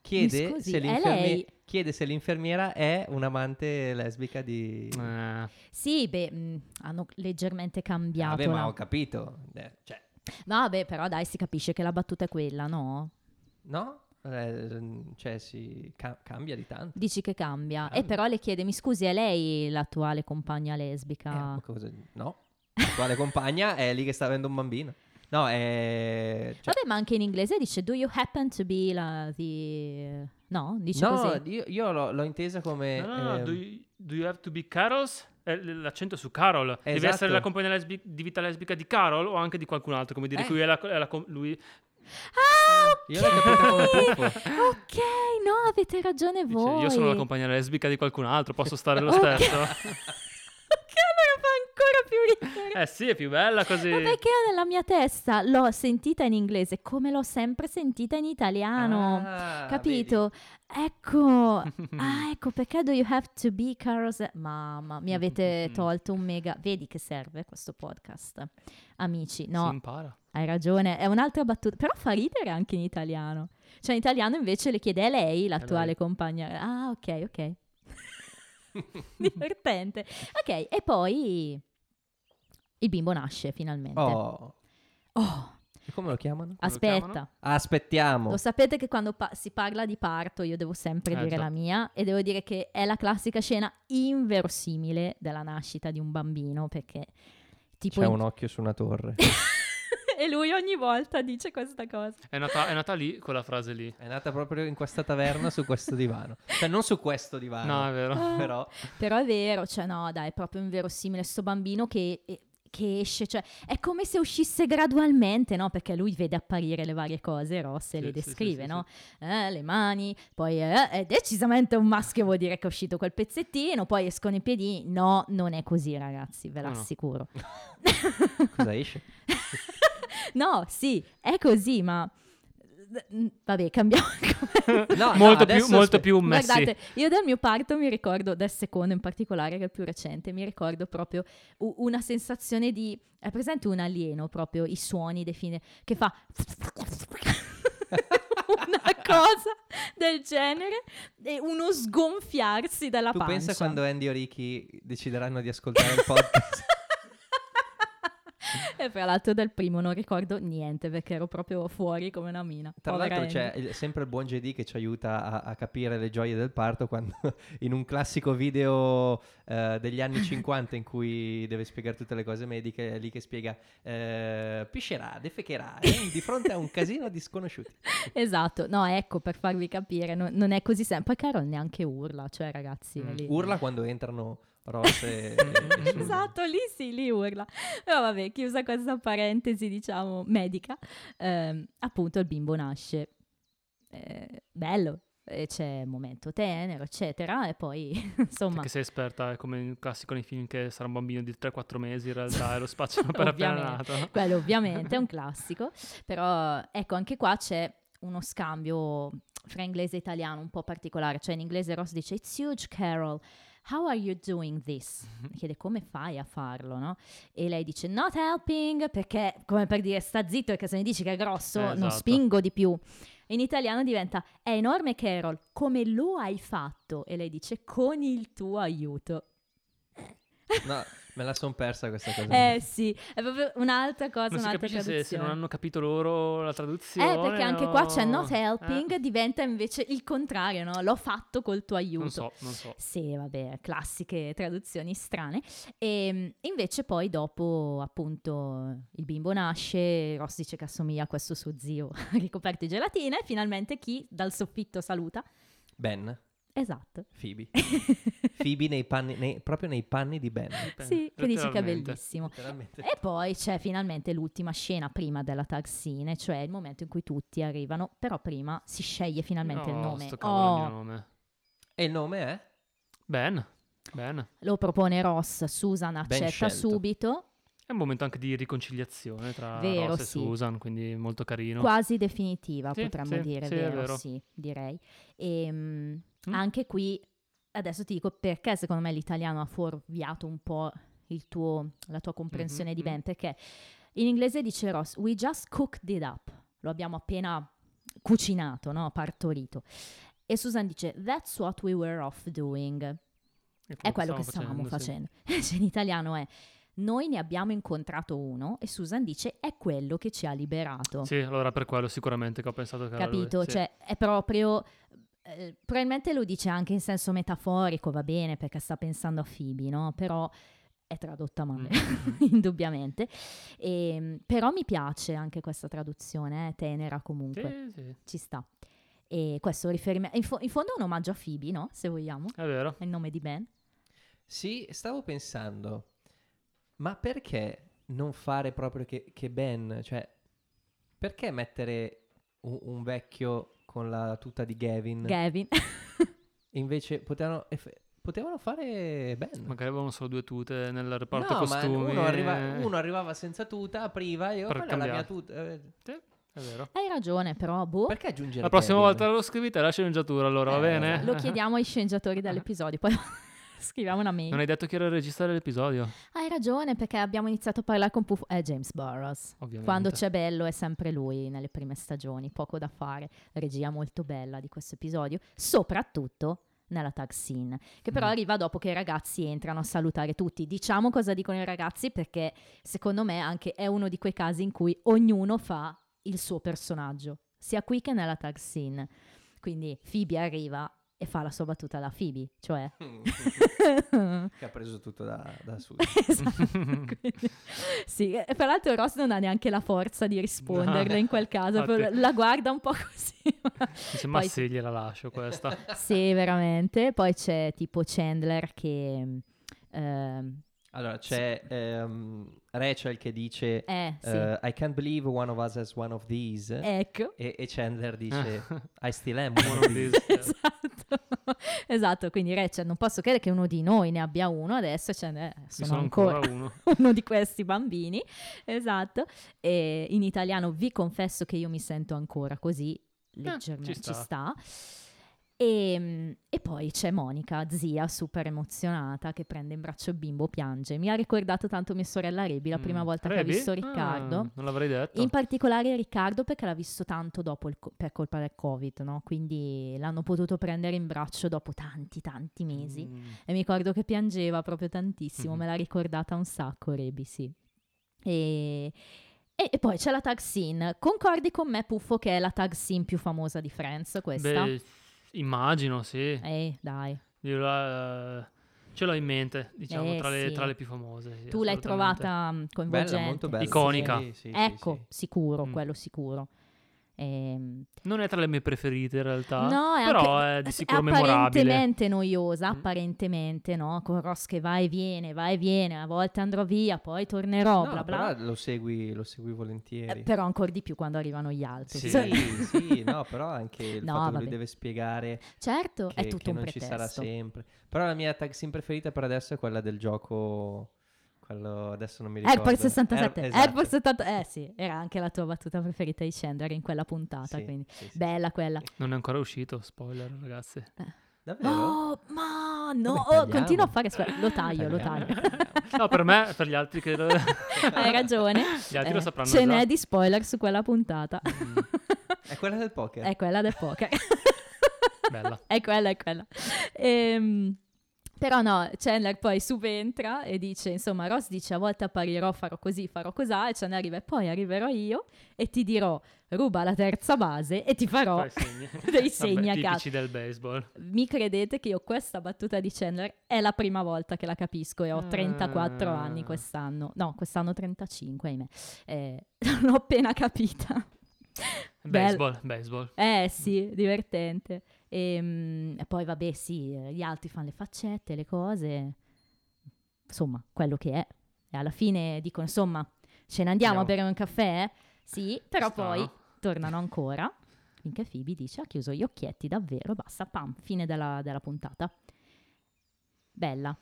Chiede, scusi, se lei? chiede se l'infermiera è un'amante lesbica di... Eh, Sì, beh, mh, hanno leggermente cambiato. Vabbè, ma ho capito. Eh, Cioè, Vabbè, però dai, si capisce che la battuta è quella, no? no? Eh, cioè, si ca- cambia di tanto. Dici che cambia. E Cambia. però le chiede, mi scusi, è lei l'attuale compagna Eh, lesbica? ma cosa- No. L'attuale compagna è lì che sta avendo un bambino. No, è... cioè- Vabbè, ma anche in inglese dice, do you happen to be la, the... No, dice no, così. io, io l'ho, l'ho intesa come... no, no, no, ehm, do, you, do you have to be Carol's? Eh, l'accento è su Carol. Deve Esatto. essere la compagna lesbi- di vita lesbica di Carol o anche di qualcun altro? Come dire, Eh. qui è la, è la com- lui. Ah, ok! Io l'ho capita come ok, no, avete ragione Dice, voi. io sono la compagna lesbica di qualcun altro, posso stare lo Ok. stesso? ok, allora fa ancora più ridere. eh sì, è più bella così. Ma perché io nella mia testa l'ho sentita in inglese come l'ho sempre sentita in italiano. Ah, Capito? Ecco, ah, ecco perché do you have to be Carlos? Mamma, mi avete tolto un mega. Vedi che serve questo podcast, amici. Si No, impara. hai ragione, è un'altra battuta, però fa ridere anche in italiano. Cioè, in italiano invece le chiede a lei, l'attuale lei. compagna. Ah, ok, ok. Divertente. Ok, e poi il bimbo nasce finalmente. Oh, Oh, e come lo chiamano? lo aspetta. chiamano? Aspettiamo. Lo sapete che quando pa- si parla di parto io devo sempre Eh, dire già. la mia e devo dire che è la classica scena inverosimile della nascita di un bambino perché tipo C'è in- un occhio su una torre. e lui ogni volta dice questa cosa. È nata, è nata lì quella frase lì. È nata proprio in questa taverna su questo divano. Cioè, non su questo divano. No, è vero. Ah. Però Però è vero, cioè no, dai, è proprio inverosimile sto bambino che, eh, che esce, cioè è come se uscisse gradualmente, no? Perché lui vede apparire le varie cose, Ross e Sì, le sì, sì, descrive, sì, no? Eh, le mani, poi eh, è decisamente un maschio, vuol dire che è uscito quel pezzettino, poi escono i piedi. No, non è così, ragazzi, ve No, no. l'assicuro. cosa esce? no, sì, è così, ma... Vabbè, cambiamo. No, no, molto, più, adesso molto più messi. Guardate, io del mio parto mi ricordo, del secondo in particolare, che è il più recente, mi ricordo proprio u- una sensazione di... È presente un alieno, proprio i suoni dei fine, che fa... una cosa del genere e uno sgonfiarsi dalla Tu pancia. pensa quando Andy o Ricky decideranno di ascoltare il podcast? E fra l'altro del primo non ricordo niente perché ero proprio fuori come una mina. Tra Povera l'altro c'è il- sempre il buon JD che ci aiuta a, a capire le gioie del parto quando in un classico video eh, degli anni 50 in cui deve spiegare tutte le cose mediche, è lì che spiega eh, piscerà, defecherà, eh, di fronte a un casino di sconosciuti. Esatto, no, ecco, per farvi capire, no- non è così semplice. Poi Carol neanche urla, cioè ragazzi... Mm. Urla quando entrano Ross e... e Susan. Esatto, lì sì, lì urla. Però vabbè, chiusa questa parentesi, diciamo, medica, ehm, appunto il bimbo nasce. Eh, bello, e c'è un momento tenero, eccetera, e poi, insomma, Perché sei esperta, è come il classico nei film che sarà un bambino di 3-4 mesi in realtà e lo spacciano per appena nato. quello ovviamente è un classico, però ecco, anche qua c'è uno scambio fra inglese e italiano un po' particolare, cioè in inglese Ross dice It's huge Carol, how are you doing this? Chiede come fai a farlo, no? E lei dice not helping perché come per dire sta zitto perché se mi dici che è grosso Eh, non esatto. spingo di più. In italiano diventa è enorme Carol, come lo hai fatto? E lei dice con il tuo aiuto. No, me la son persa questa cosa. Eh sì, è proprio un'altra cosa, Non un'altra capisce se, traduzione. se non hanno capito loro la traduzione. Eh, perché anche qua c'è not helping, Eh, diventa invece il contrario, no? L'ho fatto col tuo aiuto. non so, non so. Sì, vabbè, classiche traduzioni strane. E invece poi dopo appunto il bimbo nasce, Ross dice che assomiglia a questo suo zio ricoperto di gelatina e finalmente chi dal soffitto saluta? Ben, Esatto. Phoebe. Phoebe nei panni, nei- proprio nei panni di Ben. Sì, che dice che è bellissimo. E poi c'è finalmente l'ultima scena prima della tag scene, cioè il momento in cui tutti arrivano, però prima si sceglie finalmente il No, nome. sto Oh, nome. E il nome è? Ben, Ben. lo propone Ross, Susan accetta subito, È un momento anche di riconciliazione tra Vero, Ross e sì. Susan, quindi molto carino. quasi definitiva, Sì, potremmo sì, dire, vero? vero. Sì, direi. E, Mm. Anche qui, adesso ti dico perché secondo me l'italiano ha fuorviato un po' il tuo- la tua comprensione Mhm, di mhm. Ben, perché in inglese dice Ross, we just cooked it up, lo abbiamo appena cucinato, no? partorito. E Susan dice, that's what we were off doing. È quello che stavamo sì. facendo. Invece in italiano è, noi ne abbiamo incontrato uno e Susan dice, è quello che ci ha liberato. Sì, allora per quello sicuramente che ho pensato che era lui, Capito? sì. Cioè, è proprio. Eh, probabilmente lo dice anche in senso metaforico, va bene, perché sta pensando a Phoebe, no? Però è tradotta male, Mm. indubbiamente. Ehm, però mi piace anche questa traduzione, è tenera comunque, Sì, sì, ci sta. E questo riferimento. In, fo- in fondo è un omaggio a Phoebe, no? Se vogliamo, è vero. è il nome di Ben. Sì, stavo pensando, ma perché non fare proprio che, che Ben, cioè, perché mettere un, un vecchio con la tuta di Gavin? Gavin. Invece potevano, eff- potevano fare Ben. Magari avevano solo due tute nel reparto no, ma costumi. uno, arriva- uno arrivava senza tuta, apriva e io quella è la mia tuta. eh, È vero. Hai ragione, però, boh. Perché aggiungere La prossima Gavin? volta lo scrivete la sceneggiatura, allora, va Eh, bene? Lo chiediamo ai sceneggiatori dell'episodio, poi scriviamo una mail. Non hai detto chi era il regista dell'episodio, Hai ragione, perché abbiamo iniziato a parlare con Puffo. È James Burrows. ovviamente. Quando c'è bello è sempre lui nelle prime stagioni, poco da fare. Regia molto bella di questo episodio, soprattutto nella tag scene, che però Mm. arriva dopo che i ragazzi entrano a salutare tutti. Diciamo cosa dicono i ragazzi perché secondo me anche è uno di quei casi in cui ognuno fa il suo personaggio, sia qui che nella tag scene. Quindi Phoebe arriva e fa la sua battuta da Phoebe, cioè che ha preso tutto da, da su. Esatto, quindi- sì, e tra l'altro Ross non ha neanche la forza di risponderle No. in quel caso, Infatti. la guarda un po' così. Dice, ma Poi- sì, gliela lascio questa. sì, veramente. Poi c'è tipo Chandler che... ehm, Allora, c'è ehm, Rachel che dice eh, sì, eh, I can't believe one of us has one of these. ecco. E, e Chandler dice I still am One of these. these. esatto. esatto, quindi Rachel non posso credere che uno di noi ne abbia uno adesso, cioè, eh, Ci sono, sono ancora, ancora uno. uno di questi bambini, esatto. E in italiano vi confesso che io mi sento ancora così, leggermente ci ci sta. sta. E, e poi c'è Monica, zia, super emozionata, che prende in braccio il bimbo, piange. Mi ha ricordato tanto mia sorella Rebi la prima Mm. volta che Rebi? ha visto Ah, Riccardo. non l'avrei detto. In particolare Riccardo perché l'ha visto tanto dopo co- per colpa del Covid, no? Quindi l'hanno potuto prendere in braccio dopo tanti, tanti mesi. Mm. E mi ricordo che piangeva proprio tantissimo, Mhm. me l'ha ricordata un sacco Rebi, sì. E, e- e poi c'è la tag scene. Concordi con me, Puffo, che è la tag scene più famosa di Friends, questa? Beh, immagino, sì. Eh, dai. Io la- eh, ce l'ho in mente, diciamo, Eh, tra, le, sì. tra le più famose. sì, tu l'hai trovata mm, coinvolgente? Bella, molto bella. Iconica. Sì, sì, sì, Ecco, sì. sicuro, Mm. quello sicuro. Ehm, Non è tra le mie preferite in realtà, No, è però anche- è di sicuro è memorabile. apparentemente noiosa, Mm. apparentemente, no? Con Ross che va e viene, va e viene, a volte andrò via, poi tornerò, No, bla bla. però lo segui, lo segui volentieri. Eh, però ancora di più quando arrivano gli altri. Sì, Cioè- sì, no, però anche il No, fatto che vabbè. lui deve spiegare certo, che, è tutto che un non ci pretesto. sarà sempre. Però la mia tag sim preferita per adesso è quella del gioco, quello adesso non mi ricordo. Airport 67, Air- esatto. Airport 70, eh sì, era anche la tua battuta preferita di Chandler in quella puntata, Sì, quindi sì, sì. bella quella. Non è ancora uscito, spoiler ragazzi. Davvero? Oh, ma no, Vabbè, oh, continua a fare, lo taglio, lo taglio. No, per me, per gli altri che... Hai ragione. Gli altri lo Eh, sapranno Ce già. n'è di spoiler su quella puntata. Mm. È quella del poker. È quella del poker. Bella. è quella, è quella. Ehm, però no, Chandler poi subentra e dice, insomma, Ross dice a volte apparirò, farò così, farò cos'ha, e Chandler arriva e poi arriverò io e ti dirò ruba la terza base e ti farò segni. dei segni Vabbè, a caso. del baseball. Mi credete che io questa battuta di Chandler è la prima volta che la capisco e ho 34 Ah. anni quest'anno. No, quest'anno 35, ahimè. Eh, l'ho appena capita. Baseball, baseball. Eh sì, divertente. E, e poi vabbè sì, eh, gli altri fanno le faccette, le cose, insomma, quello che è. E alla fine dicono, insomma, ce ne andiamo a Andiamo. bere un caffè? Sì, però Strano. poi tornano ancora, finché Phoebe dice ha chiuso gli occhietti davvero, basta, pam, fine della, della puntata. Bella.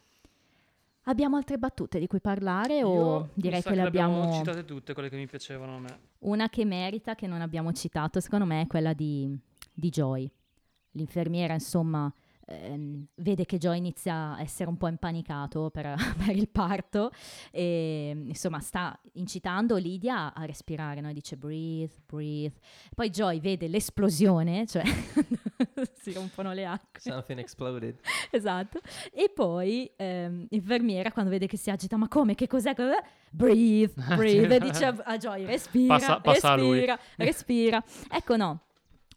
Abbiamo altre battute di cui parlare o Io mi direi sa che le abbiamo abbiamo... citate tutte, quelle che mi piacevano a me. Una che merita, che non abbiamo citato, secondo me è quella di, di Joy. L'infermiera, insomma, ehm, vede che Joy inizia a essere un po' impanicato per, per il parto e, insomma, sta incitando Lydia a respirare, no? E dice breathe, breathe. Poi Joy vede l'esplosione, cioè si rompono le acque. Something exploded. Esatto. E poi ehm, l'infermiera quando vede che si agita, ma come? Che cos'è? Cos'è? Breathe, breathe. e dice a, a Joy, respira, Passa- passa respira, respira. Ecco no,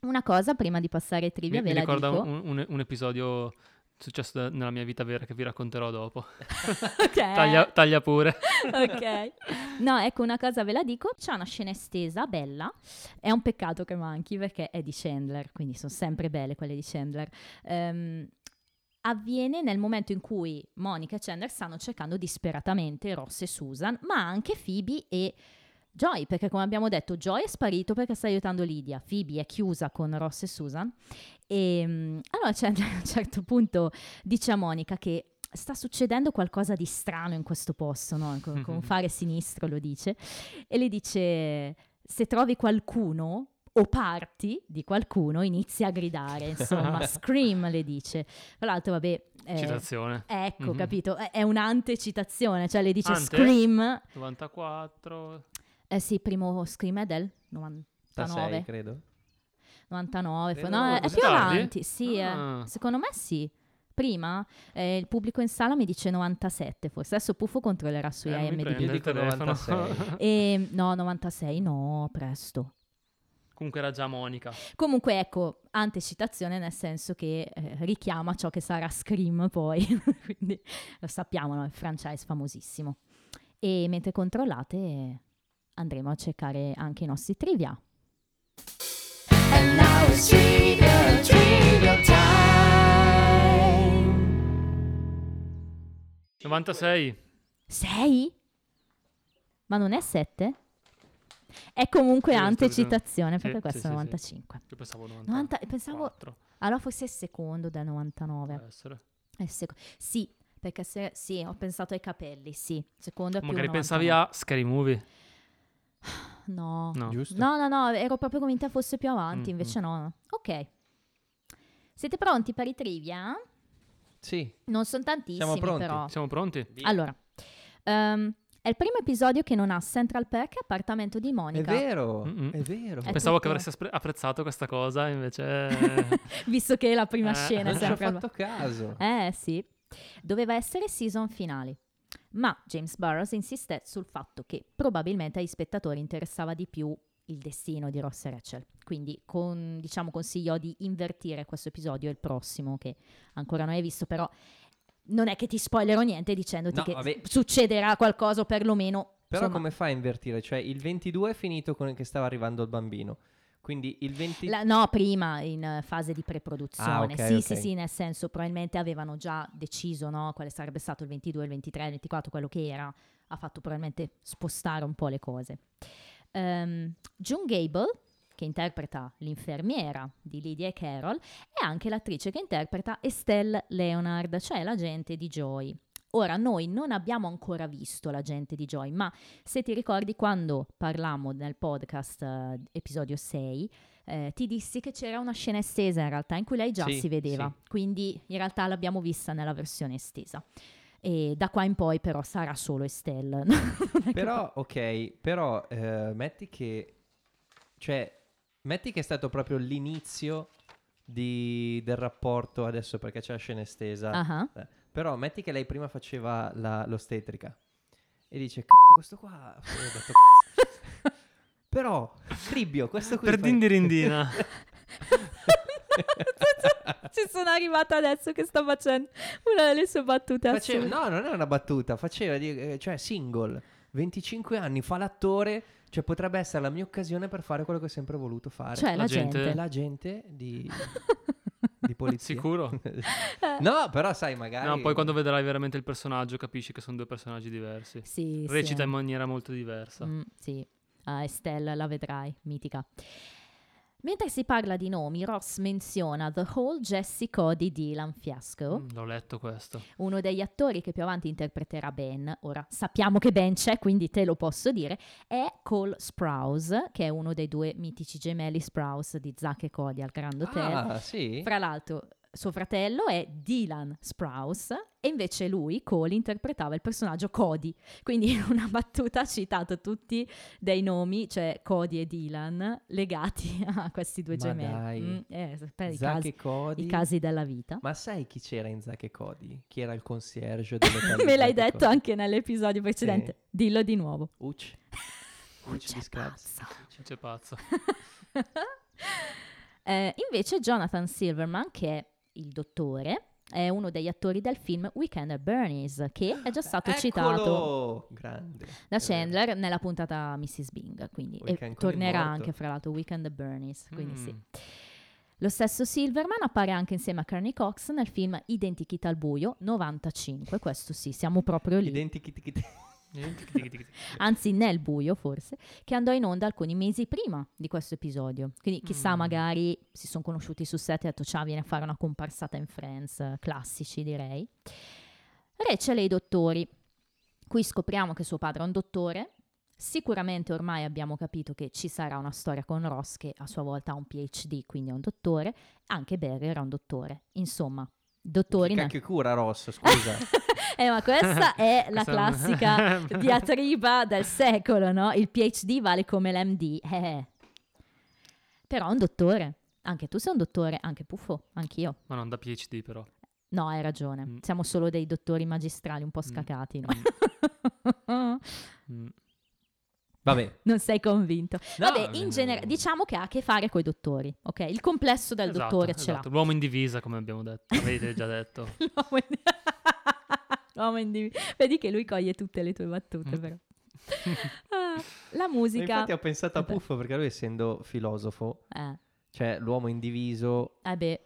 una cosa prima di passare ai trivia Mi, ve mi la ricorda dico. un, un- un episodio successo nella mia vita vera che vi racconterò dopo. Ok. Taglia, taglia pure. ok. No, ecco una cosa ve la dico, c'è una scena estesa bella, è un peccato che manchi perché è di Chandler, quindi sono sempre belle quelle di Chandler. Ehm, avviene nel momento in cui Monica e Chandler stanno cercando disperatamente Ross e Susan, ma anche Phoebe e Joy, perché come abbiamo detto Joy è sparito perché sta aiutando Lydia, Phoebe è chiusa con Ross e Susan e mm, allora Chandler a un certo punto dice a Monica che sta succedendo qualcosa di strano in questo posto, no? con, con un fare sinistro lo dice, e le dice se trovi qualcuno o parti di qualcuno inizi a gridare, insomma, scream le dice. Tra l'altro, vabbè... eh, Citazione. Ecco, Mhm. capito? È, è un'antecitazione, cioè le dice Ante? scream. 94. Eh sì, primo scream è del 99. 6, credo. 99, Credo no, è, più tardi? avanti, sì, eh. Ah. secondo me sì. Prima eh, il pubblico in sala mi dice 97, forse adesso Puffo controllerà su Eh, IMDb. Io il dico telefono. 96. E, no, 96 no, presto. Comunque era già Monica. Comunque ecco, antecitazione nel senso che eh, richiama ciò che sarà Scream poi, quindi lo sappiamo, no? è un franchise famosissimo. E mentre controllate andremo a cercare anche i nostri trivia. And now it's trivia, trivia time. 96. 6? Ma non è 7? È comunque Sì, antecitazione Sì, perché questo sì, è sì. 95. Io pensavo 90. 90 pensavo allora forse il secondo del 99. Può essere. È seco- sì, perché se, sì, ho pensato ai capelli, sì. Secondo è più Magari 99. pensavi a Scary Movie. No. No. Giusto? No, no, no, ero proprio convinta fosse più avanti, Mm, invece no, no. Ok. Siete pronti per i trivia? Sì. Non sono tantissimi, Siamo pronti. però. Siamo pronti? Allora, ehm, è il primo episodio che non ha Central Perk e appartamento di È Monica. vero, Mm-mm. è vero. È Pensavo tutto- che avresti aspre- apprezzato questa cosa, invece... Visto che la prima Eh, scena è Non ci ho sempre al- fatto caso. Eh sì, doveva essere season finale. Ma James Burrows insiste sul fatto che probabilmente agli spettatori interessava di più il destino di Ross e Rachel. Quindi con, diciamo, consiglio di invertire questo episodio e il prossimo che ancora non hai visto, però non è che ti spoilerò niente dicendoti No, che vabbè. succederà qualcosa o perlomeno... Però insomma, come fai a invertire? Cioè il 22 è finito con che stava arrivando il bambino. Quindi il 20... La- no, prima in eh, fase di preproduzione. Ah, ok, sì, ok. sì, sì, nel senso probabilmente avevano già deciso no, quale sarebbe stato il 22, il 23, il 24, quello che era. Ha fatto probabilmente spostare un po' le cose. Ehm, June Gable, che interpreta l'infermiera di Lydia e Carol, è anche l'attrice che interpreta Estelle Leonard, cioè l'agente di Joy. Ora, noi non abbiamo ancora visto l'agente di Joy, ma se ti ricordi quando parlammo nel podcast eh, episodio 6, eh, ti dissi che c'era una scena estesa in realtà in cui lei già Sì, si vedeva, sì. quindi in realtà l'abbiamo vista nella versione estesa. E da qua in poi però sarà solo Estelle. Però, ok, però eh, metti che... Cioè, Metti che è stato proprio l'inizio di- del rapporto adesso perché c'è la scena estesa. Eh, Però metti che lei prima faceva la- l'ostetrica e dice cazzo questo qua... ho detto, "Cazzo". Però, Cribbio, questo qui... Per fa- dindirindina. Ci sono arrivata adesso che sto facendo una delle sue battute Faceva- no, non è una battuta, faceva, eh, cioè single, 25 anni, fa l'attore, cioè potrebbe essere la mia occasione per fare quello che ho sempre voluto fare. Cioè, la, La gente. gente- L'agente di, di polizia. Sicuro? no, però sai, magari... No, poi quando vedrai veramente il personaggio capisci che sono due personaggi diversi. Sì, Recita sì. in maniera molto diversa. Mm, sì, Ah, Estelle la vedrai, mitica. Mentre si parla di nomi, Ross menziona The Whole Jesse Cody Dylan Fiasco, Mm, l'ho letto questo. uno degli attori che più avanti interpreterà Ben. Ora sappiamo che Ben c'è, quindi te lo posso dire. È Cole Sprouse, che è uno dei due mitici gemelli Sprouse di Zack e Cody al Grand Hotel. Ah, sì? Fra l'altro, suo fratello è Dylan Sprouse e invece lui, Cole, interpretava il personaggio Cody. Quindi in una battuta ha citato tutti dei nomi, cioè Cody e Dylan, legati a questi due Ma gemelli. dai. Mm, eh, per i, Zack casi, e Cody. i casi della vita. Ma sai chi c'era in Zack e Cody? Chi era il concierge di Me l'hai detto Cody? anche nell'episodio precedente. Dillo di nuovo. Uc. Uc di Scrubs. Pazzo. C'è pazzo. Eh, invece Jonathan Silverman, che è il dottore, è uno degli attori del film Weekend at Bernie's, che è già stato citato Eccolo! Grande. da. Chandler nella puntata Mrs. Bing, quindi e Weekend tornerà anche fra l'altro Weekend at Bernie's, quindi sì. Mm. Lo stesso Silverman appare anche insieme a Kearney Cox nel film Identikit al buio 95, questo sì, siamo proprio lì. Identici anzi nel buio forse, che andò in onda alcuni mesi prima di questo episodio. Quindi chissà, Mm. magari si sono conosciuti su set e ha detto ciao, viene a fare una comparsata in Friends, classici direi. Rachel e i dottori. Qui scopriamo che suo padre è un dottore. Sicuramente ormai abbiamo capito che ci sarà una storia con Ross che a sua volta ha un PhD, quindi è un dottore. Anche Barry era un dottore. Insomma, dottori... Cacchio cura Ross, scusa. eh, ma questa è la classica diatriba del secolo, no? Il PhD vale come l'MD. Eh. Però è un dottore. Anche tu sei un dottore, anche Puffo, anch'io. Ma non da PhD però. No, hai ragione. Mm. Siamo solo dei dottori magistrali un po' Mm. scacati, no? Mm. Vabbè. non sei convinto. No, Vabbè, in genere, diciamo che ha a che fare con i dottori, ok? Il complesso del Esatto, dottore ce esatto. L'uomo in divisa, come abbiamo detto. Avete già detto. l'ha. L'uomo in... L'uomo in div- Vedi che lui coglie tutte le tue battute, Mm. però. Ah, la Ma musica... Infatti ho pensato a. Puffo perché lui essendo filosofo, Eh, cioè l'uomo indiviso, eh beh,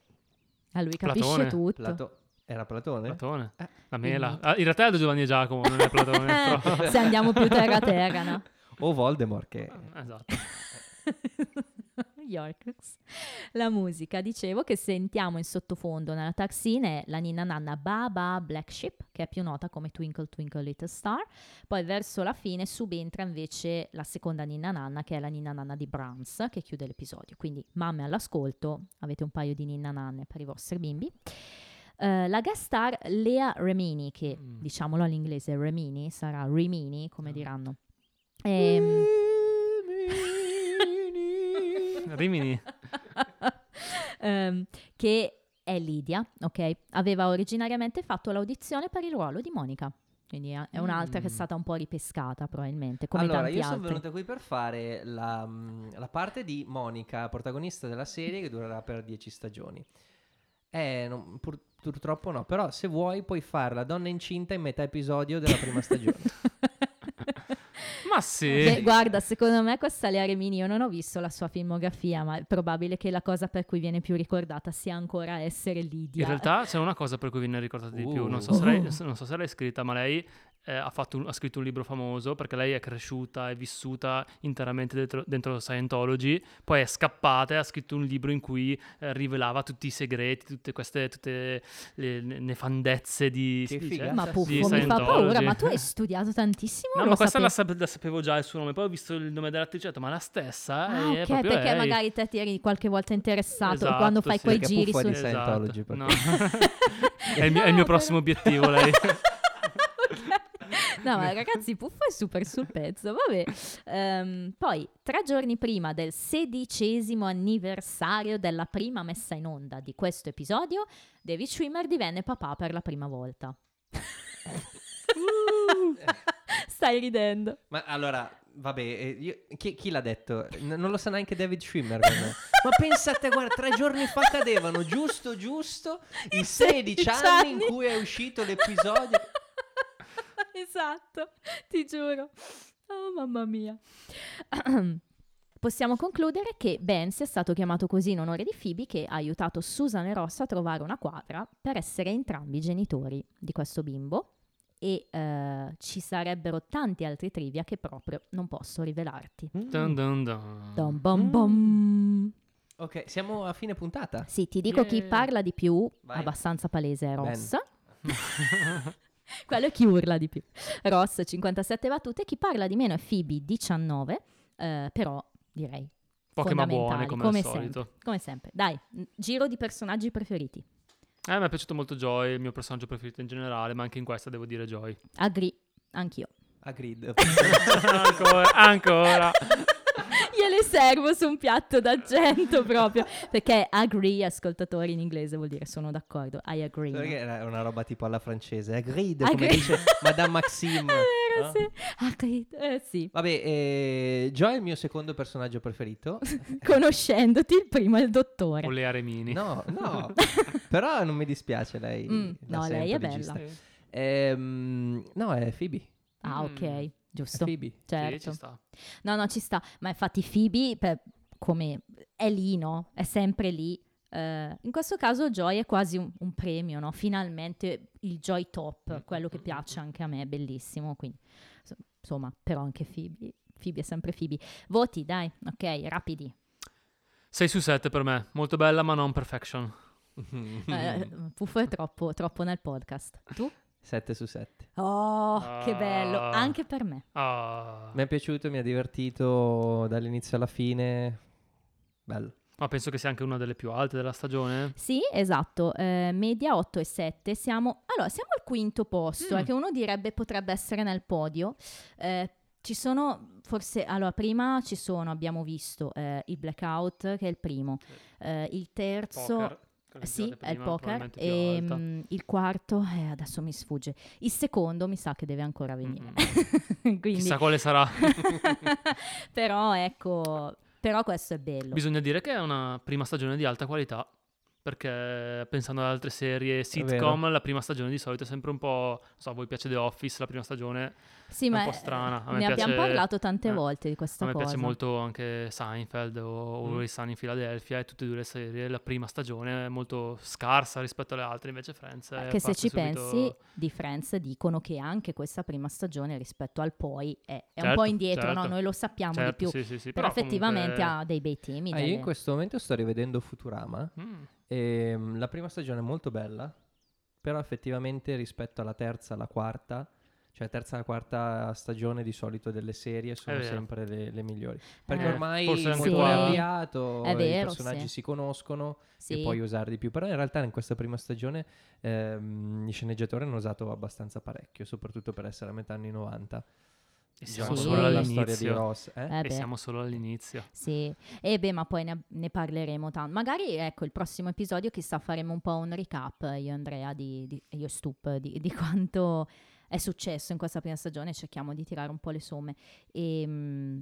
a lui capisce Platone. tutto. Plato- era Platone? Platone. Eh, La mela. Ah, in realtà è da Giovanni e Giacomo, non è Platone. però- Se andiamo più terra terra, no? O Voldemort che... Esatto. Yorkers. La musica, dicevo che sentiamo in sottofondo nella taxina è la ninna nanna Baba Black Ship, che è più nota come Twinkle Twinkle Little Star. Poi verso la fine subentra invece la seconda ninna nanna, che è la ninna nanna di Brahms, che chiude l'episodio. Quindi, mamme all'ascolto, avete un paio di ninna nanne per i vostri bimbi. Eh, la guest star Lea Remini, che Mm. diciamolo all'inglese Remini, sarà Rimini, come diranno. Ehm, Rimini. Ehm, che è Lidia, ok? Aveva originariamente fatto l'audizione per il ruolo di Monica. Quindi è un'altra che è Mm. stata un po' ripescata probabilmente, come allora, tanti io sono altri. venuta qui per fare la, mm, la parte di Monica, protagonista della serie che durerà per 10 stagioni. Eh, non- pur- purtroppo no, però se vuoi puoi fare la donna incinta in metà episodio della prima stagione. Ma sì. Beh, guarda, secondo me questa Lea Remini, io non ho visto la sua filmografia, ma è probabile che la cosa per cui viene più ricordata sia ancora essere Lidia. In realtà c'è una cosa per cui viene ricordata di più. Non so, Uh. se lei, non so se l'hai scritta, ma lei eh, ha, fatto un- ha scritto un libro famoso perché lei è cresciuta e vissuta interamente dentro, dentro Scientology. Poi è scappata e ha scritto un libro in cui eh, rivelava tutti i segreti, tutte queste tutte le ne- nefandezze di. Che si dice? figata. Ma puffo, mi fa paura, ma tu hai studiato tantissimo? No, ma questa la, sapevi? sap- la sapevo già il suo nome. Poi ho visto il nome dell'attrice ho detto, ma la stessa? Ah, è ok, proprio perché lei. magari te ti eri qualche volta interessato Esatto, quando fai sì. quei Perché giri su... di Scientology, Esatto. per No. è, il mio, è il mio prossimo obiettivo, lei. No, ma ragazzi, Puffo è super sul pezzo, vabbè. Ehm, poi, tre giorni prima del sedicesimo anniversario della prima messa in onda di questo episodio, David Schwimmer divenne papà per la prima volta. Stai ridendo. Ma allora, vabbè, eh, io- chi, chi l'ha detto? N- non lo sa neanche David Schwimmer. Ma pensate, guarda, tre giorni fa cadevano giusto, giusto i 16 anni in cui è uscito l'episodio. esatto, ti giuro. Oh, mamma mia. Possiamo concludere che Ben sia stato chiamato così in onore di Phoebe che ha aiutato Susan e Ross a trovare una quadra per essere entrambi genitori di questo bimbo e eh, ci sarebbero tanti altri trivia che proprio non posso rivelarti. Dun dun dun. Dom bom bom. Ok, siamo a fine puntata. Sì, ti dico chi Yeah. parla di più, Vai. abbastanza palese è. Ross. Quello è chi urla di più. Ross 57 battute, chi parla di meno è Phoebe 19, eh, però direi Poche ma buone, come, come al sempre. solito. come sempre. Dai, n- giro di personaggi preferiti. Eh, mi è piaciuto molto Joy, il mio personaggio preferito in generale, ma anche in questa devo dire Joy. Agree, anch'io. Agreed. ancora, ancora. Gliele servo su un piatto d'argento proprio, perché agree, ascoltatori in inglese vuol dire sono d'accordo, I agree. Perché era una roba tipo alla francese. Agreed, come Agreed. dice Madame Maxime. È vero, no? sì. Agreed, eh sì. Vabbè, eh, Joy è il mio secondo personaggio preferito. Conoscendoti, il primo è il dottore. O le Aremini. No, no, però non mi dispiace lei. Mm, no, lei è regista. bella. Ehm, no, è Phoebe. Ah, Mm. ok, È giusto. Phoebe. Sì, Certo. ci sta. No, no, ci sta. Ma infatti Phoebe, per- come è lì, no? È sempre lì. Eh, in questo caso Joy è quasi un, un premio, no? Finalmente il Joy Top, quello che piace anche a me, è bellissimo. Quindi, so- insomma, però anche Phoebe. Phoebe è sempre Phoebe. Voti, dai, ok, rapidi. 6 su 7 per me, molto bella ma non perfection. Eh, Puffo è troppo, troppo nel podcast. Tu? 7 su 7. Oh, che bello, Ah. anche per me. Ah. Mi è piaciuto, mi ha divertito dall'inizio alla fine. Bello. Ma penso che sia anche una delle più alte della stagione. Sì, esatto, eh, media 8 e 7, siamo, allora, siamo al quinto posto, Mm. eh, che uno direbbe potrebbe essere nel podio. Eh, ci sono, forse, allora, prima ci sono, abbiamo visto eh, il Blackout, che è il primo, Eh, il terzo... Poker, Sì, dicevate è il poker. E alta. mm, il quarto, eh, adesso mi sfugge. Il secondo mi sa che deve ancora venire. Quindi, Chissà quale sarà. però ecco, però questo è bello. Bisogna dire che è una prima stagione di alta qualità. Perché pensando ad altre serie sitcom, la prima stagione di solito è sempre un po'. Non so, a voi piace The Office, la prima stagione sì, è un ma po' strana. A me ne abbiamo piace- parlato tante eh, volte di questa A me cosa. piace molto anche Seinfeld o Mm. Always Sunny in Philadelphia e tutte e due le serie. La prima stagione è molto scarsa rispetto alle altre, invece Friends è Che se ci subito- pensi, di Friends dicono che anche questa prima stagione rispetto al poi è, è un Certo, po' indietro, no? certo. Noi lo sappiamo di Certo, più. sì, sì, sì, però, però effettivamente comunque- ha dei bei temi. Ah, io delle- in questo momento sto rivedendo Futurama. Mm. E mm, la prima stagione è molto bella, però effettivamente rispetto alla terza, alla quarta, cioè terza e la quarta stagione di solito delle serie sono sempre le, le migliori. Perché Eh, ormai forse il motore è avviato, È i vero, personaggi sì. si conoscono Sì. e puoi usare di più. Però in realtà in questa prima stagione ehm, i sceneggiatori hanno usato abbastanza parecchio, soprattutto per essere a metà anni 90. E siamo Sì. solo all'inizio. Ross. eh? Eh E beh, siamo solo all'inizio. Sì, e beh, ma poi ne, ne parleremo tanto. Magari, ecco, il prossimo episodio, chissà, faremo un po' un recap, io e Andrea, di, di- io e Stup, di, di quanto è successo in questa prima stagione, cerchiamo di tirare un po' le somme. E mm,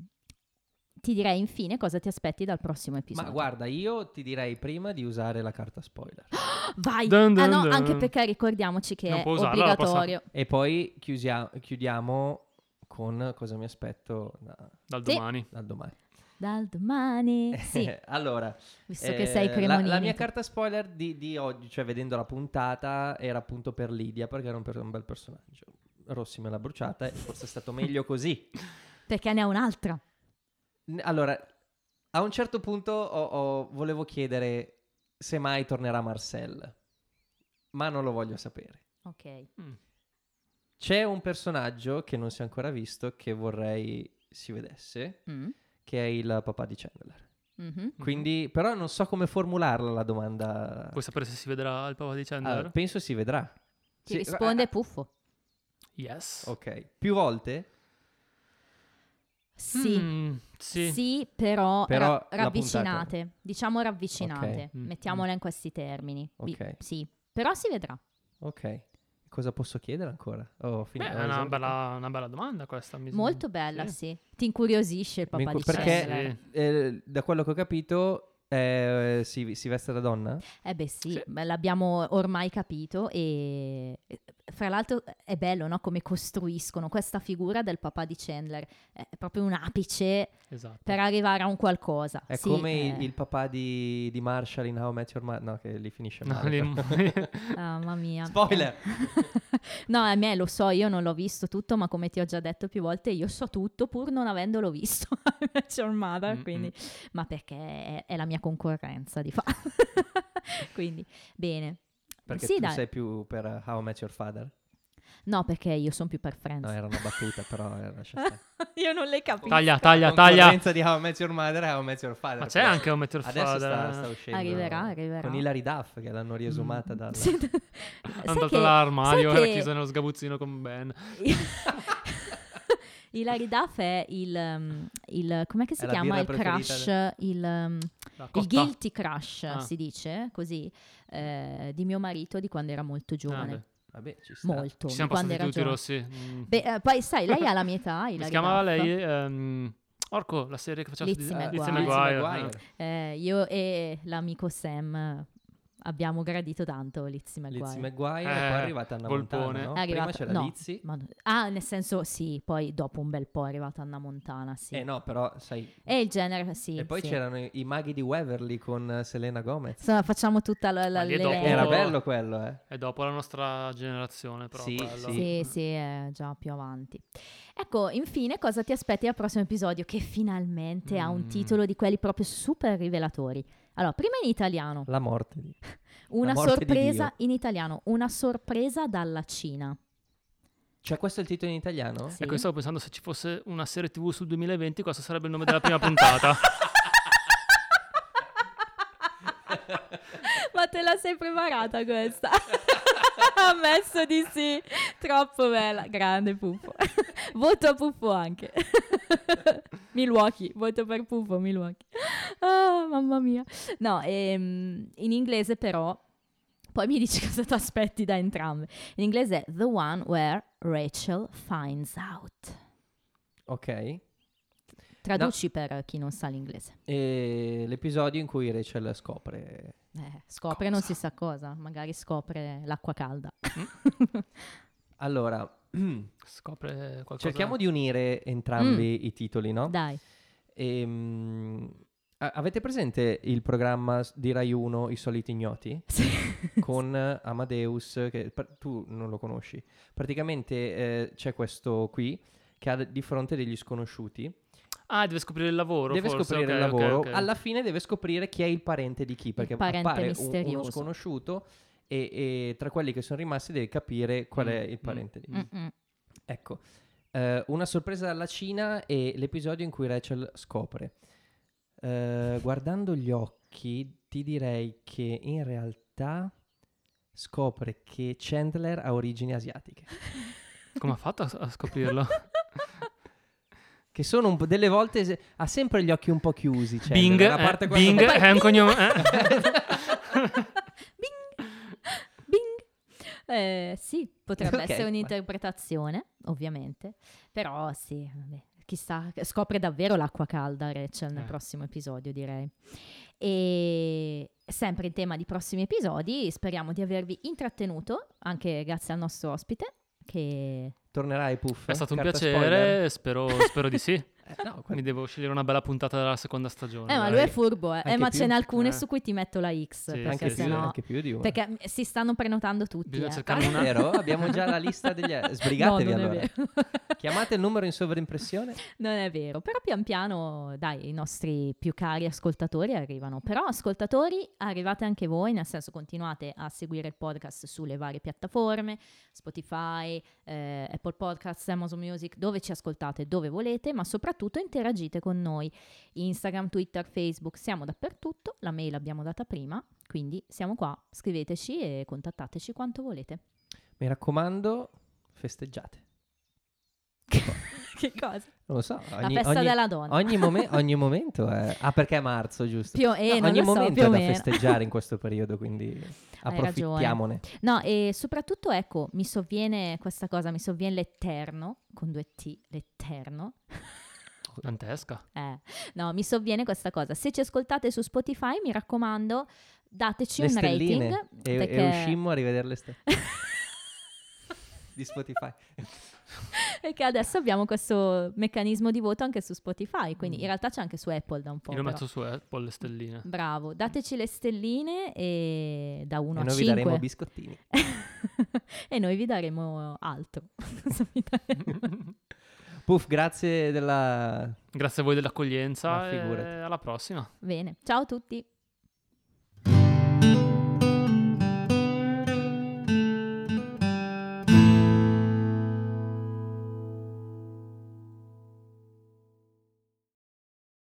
ti direi infine cosa ti aspetti dal prossimo episodio. Ma guarda, io ti direi prima di usare la carta spoiler. Vai! Dun ah dun no, dun. anche perché ricordiamoci che Non è usarla, obbligatorio. E poi chiusia- chiudiamo con cosa mi aspetto da- Dal Sì. domani. dal domani. Dal domani, sì, allora, visto che eh, sei la, cremonino. la mia carta spoiler di, di oggi, cioè vedendo la puntata, era appunto per Lidia, perché era un, per- un bel personaggio. Rossi me l'ha bruciata e forse è stato meglio così. Perché ne ha un'altra. Allora, a un certo punto ho- ho- volevo chiedere se mai tornerà Marcel, ma non lo voglio sapere. Ok. Mm. C'è un personaggio che non si è ancora visto che vorrei si vedesse, Mm. che è il papà di Chandler. Mhm. Quindi, però non so come formularla la domanda. Puoi sapere se si vedrà il papà di Ah, Chandler? penso si vedrà. Ti Sì, risponde ah, Puffo. Yes. Ok. Più volte? Sì. Mm, sì. Sì, però, Però ra- ravvicinate. Diciamo ravvicinate. Ok. Mm, Mettiamola in questi termini. Vi- Ok. sì, però si vedrà. Ok. Cosa posso chiedere ancora? Oh, Beh, è una bella, una bella domanda questa. mi- Molto bella, sì. sì. Ti incuriosisce il papà incu- di perché-. Sì. Eh, da quello che ho capito, eh, si, si veste da donna? Eh beh sì, Sì. beh, l'abbiamo ormai capito e fra l'altro è bello no? come costruiscono questa figura del papà di Chandler, è proprio un apice Esatto. per arrivare a un qualcosa. È Sì, come eh, il, il papà di, di Marshall in How I Met Your Mother. No, che lì finisce No, male. lì- ah, mamma mia. Spoiler! no, a me lo so, io non l'ho visto tutto, ma come ti ho già detto più volte, io so tutto pur non avendolo visto. I Met Your Mother, Mm, quindi, ma perché è, è la mia concorrenza di fatto. quindi, bene. Perché Sì, tu dai. sei più per How I Met Your Father? No, perché io sono più per Friends. No, era una battuta, però eh, lascia stare. io non le capisco. Taglia, taglia, La taglia. concorrenza di How I Met Your Mother è How I Met Your Father. Ma c'è anche un Meteor Adesso sta, Father. sta uscendo. Arriverà, arriverà. Con Hilary Duff, che l'hanno riesumata dal... Sì. Hanno Sai tolto che- dall'armadio, era che- chiuso nello sgabuzzino con Ben. Hilary Duff è il, um, il com'è che si chiama? Il crush, il, um, il guilty crush Ah. si dice così, eh, di mio marito di quando era molto Ah, giovane. beh. Vabbè, ci sta. molto. Ci siamo quando passati era tutti rossi. Mm. Beh, eh, poi sai, lei ha la mia età, Come Hilary si chiamava Duff. lei? Ehm, Orco, la serie che faceva Lizzie di- McGuire. Lizzie Lizzie McGuire. Eh, io e l'amico Sam abbiamo gradito tanto Lizzie McGuire. Lizzie McGuire e Eh, poi è arrivata Anna Volpone. Montana, no? È arrivata- Prima c'era no, Lizzie. ma- ah, nel senso sì, poi dopo un bel po' è arrivata Anna Montana, sì. Eh no, però sai... E il genere, sì. e poi sì. c'erano i, i maghi di Waverly con eh, Selena Gomez. Insomma, facciamo tutta la, la l'elenco. dopo- Era bello quello, eh. È dopo la nostra generazione, però. Sì, quello. sì. Sì, è già più avanti. Ecco, infine, cosa ti aspetti al prossimo episodio? Che finalmente ha un Mm. titolo di quelli proprio super rivelatori. Allora, prima in italiano, La morte di... una morte di sorpresa in italiano, una sorpresa dalla Cina. Cioè questo è il titolo in italiano? Sì. Ecco, stavo pensando se ci fosse una serie TV sul 2020, questo sarebbe il nome della prima puntata. Ma te la sei preparata questa? Ammesso di sì, troppo bella, grande Puffo. voto a Puffo anche. Milwaukee, voto per Puffo, Milwaukee. Ah, mamma mia. No, ehm, in inglese però, poi mi dici cosa ti aspetti da entrambe. In inglese è The One Where Rachel Finds Out. Ok. Traduci per chi non sa l'inglese. E l'episodio in cui Rachel scopre... Eh, scopre non si sa cosa, magari scopre l'acqua calda. Allora, Scopre qualcosa. cerchiamo di unire entrambi i titoli, no? Dai. Ehm, a- avete presente il programma di Rai 1 I soliti ignoti? Con eh, Amadeus, che per- tu non lo conosci. Praticamente eh, c'è questo qui che ha di fronte degli sconosciuti. Ah, deve scoprire il lavoro. deve forse, scoprire il ok, ok, lavoro. ok. Alla fine deve scoprire chi è il parente di chi, perché parente appare un- uno sconosciuto e, e tra quelli che sono rimasti deve capire qual è Mm, il mm. parente di chi. Mm-mm. Ecco, eh, una sorpresa dalla Cina e l'episodio in cui Rachel scopre. Eh, guardando gli occhi, ti direi che in realtà scopre che Chandler ha origini asiatiche. Come ha fatto a, a scoprirlo? Che sono un po' delle volte se- ha sempre gli occhi un po' chiusi. Chandler, Bing, eh, Bing è un cognome. eh? Sì, potrebbe Ok, essere un'interpretazione, ovviamente. Però sì, vabbè, chissà, scopre davvero l'acqua calda Rachel nel Eh. prossimo episodio, direi. E sempre in tema di prossimi episodi, speriamo di avervi intrattenuto, anche grazie al nostro ospite, che... Tornerai Puff? È stato un piacere, spero, spero di sì. Eh, no, Mi devo scegliere una bella puntata della seconda stagione. Eh, ma lui è furbo, eh. Eh, ma più? ce n'è alcune Eh. su cui ti metto la X, Sì, perché anche, sì, più, sennò... anche più di una. Perché si stanno prenotando tutti. Bisogna eh. cercarne una. Vero? Abbiamo già la lista degli... Sbrigatevi no, allora. Chiamate il numero in sovraimpressione. non è vero, però pian piano, dai, i nostri più cari ascoltatori arrivano. Però ascoltatori, arrivate anche voi, nel senso continuate a seguire il podcast sulle varie piattaforme, Spotify, eh, Apple Podcasts, Amazon Music, dove ci ascoltate, dove volete, ma soprattutto interagite con noi. Instagram, Twitter, Facebook, siamo dappertutto, la mail l'abbiamo data prima, quindi siamo qua, scriveteci e contattateci quanto volete. Mi raccomando, festeggiate. che cosa? Non lo so. La ogni- festa ogni- della donna. Ogni, momen- ogni momento è... Ah, perché è marzo, giusto? Più- eh, No, ogni so, momento più è da meno. festeggiare in questo periodo, quindi approfittiamone. No, e soprattutto, ecco, mi sovviene questa cosa, mi sovviene l'Eterno, con due T, l'Eterno. Dantesca. Eh, no, mi sovviene questa cosa. Se ci ascoltate su Spotify, mi raccomando, dateci Le un stelline. rating. E, perché- e uscimmo a rivedere le stelle. di Spotify. Perché adesso abbiamo questo meccanismo di voto anche su Spotify, quindi Mm. in realtà c'è anche su Apple da un po'. Io lo metto su Apple le stelline. Bravo, dateci le stelline e da 1 e a noi vi 5. daremo biscottini. e noi vi daremo altro. Puff, grazie della... Grazie a voi dell'accoglienza e alla prossima. Bene, ciao a tutti.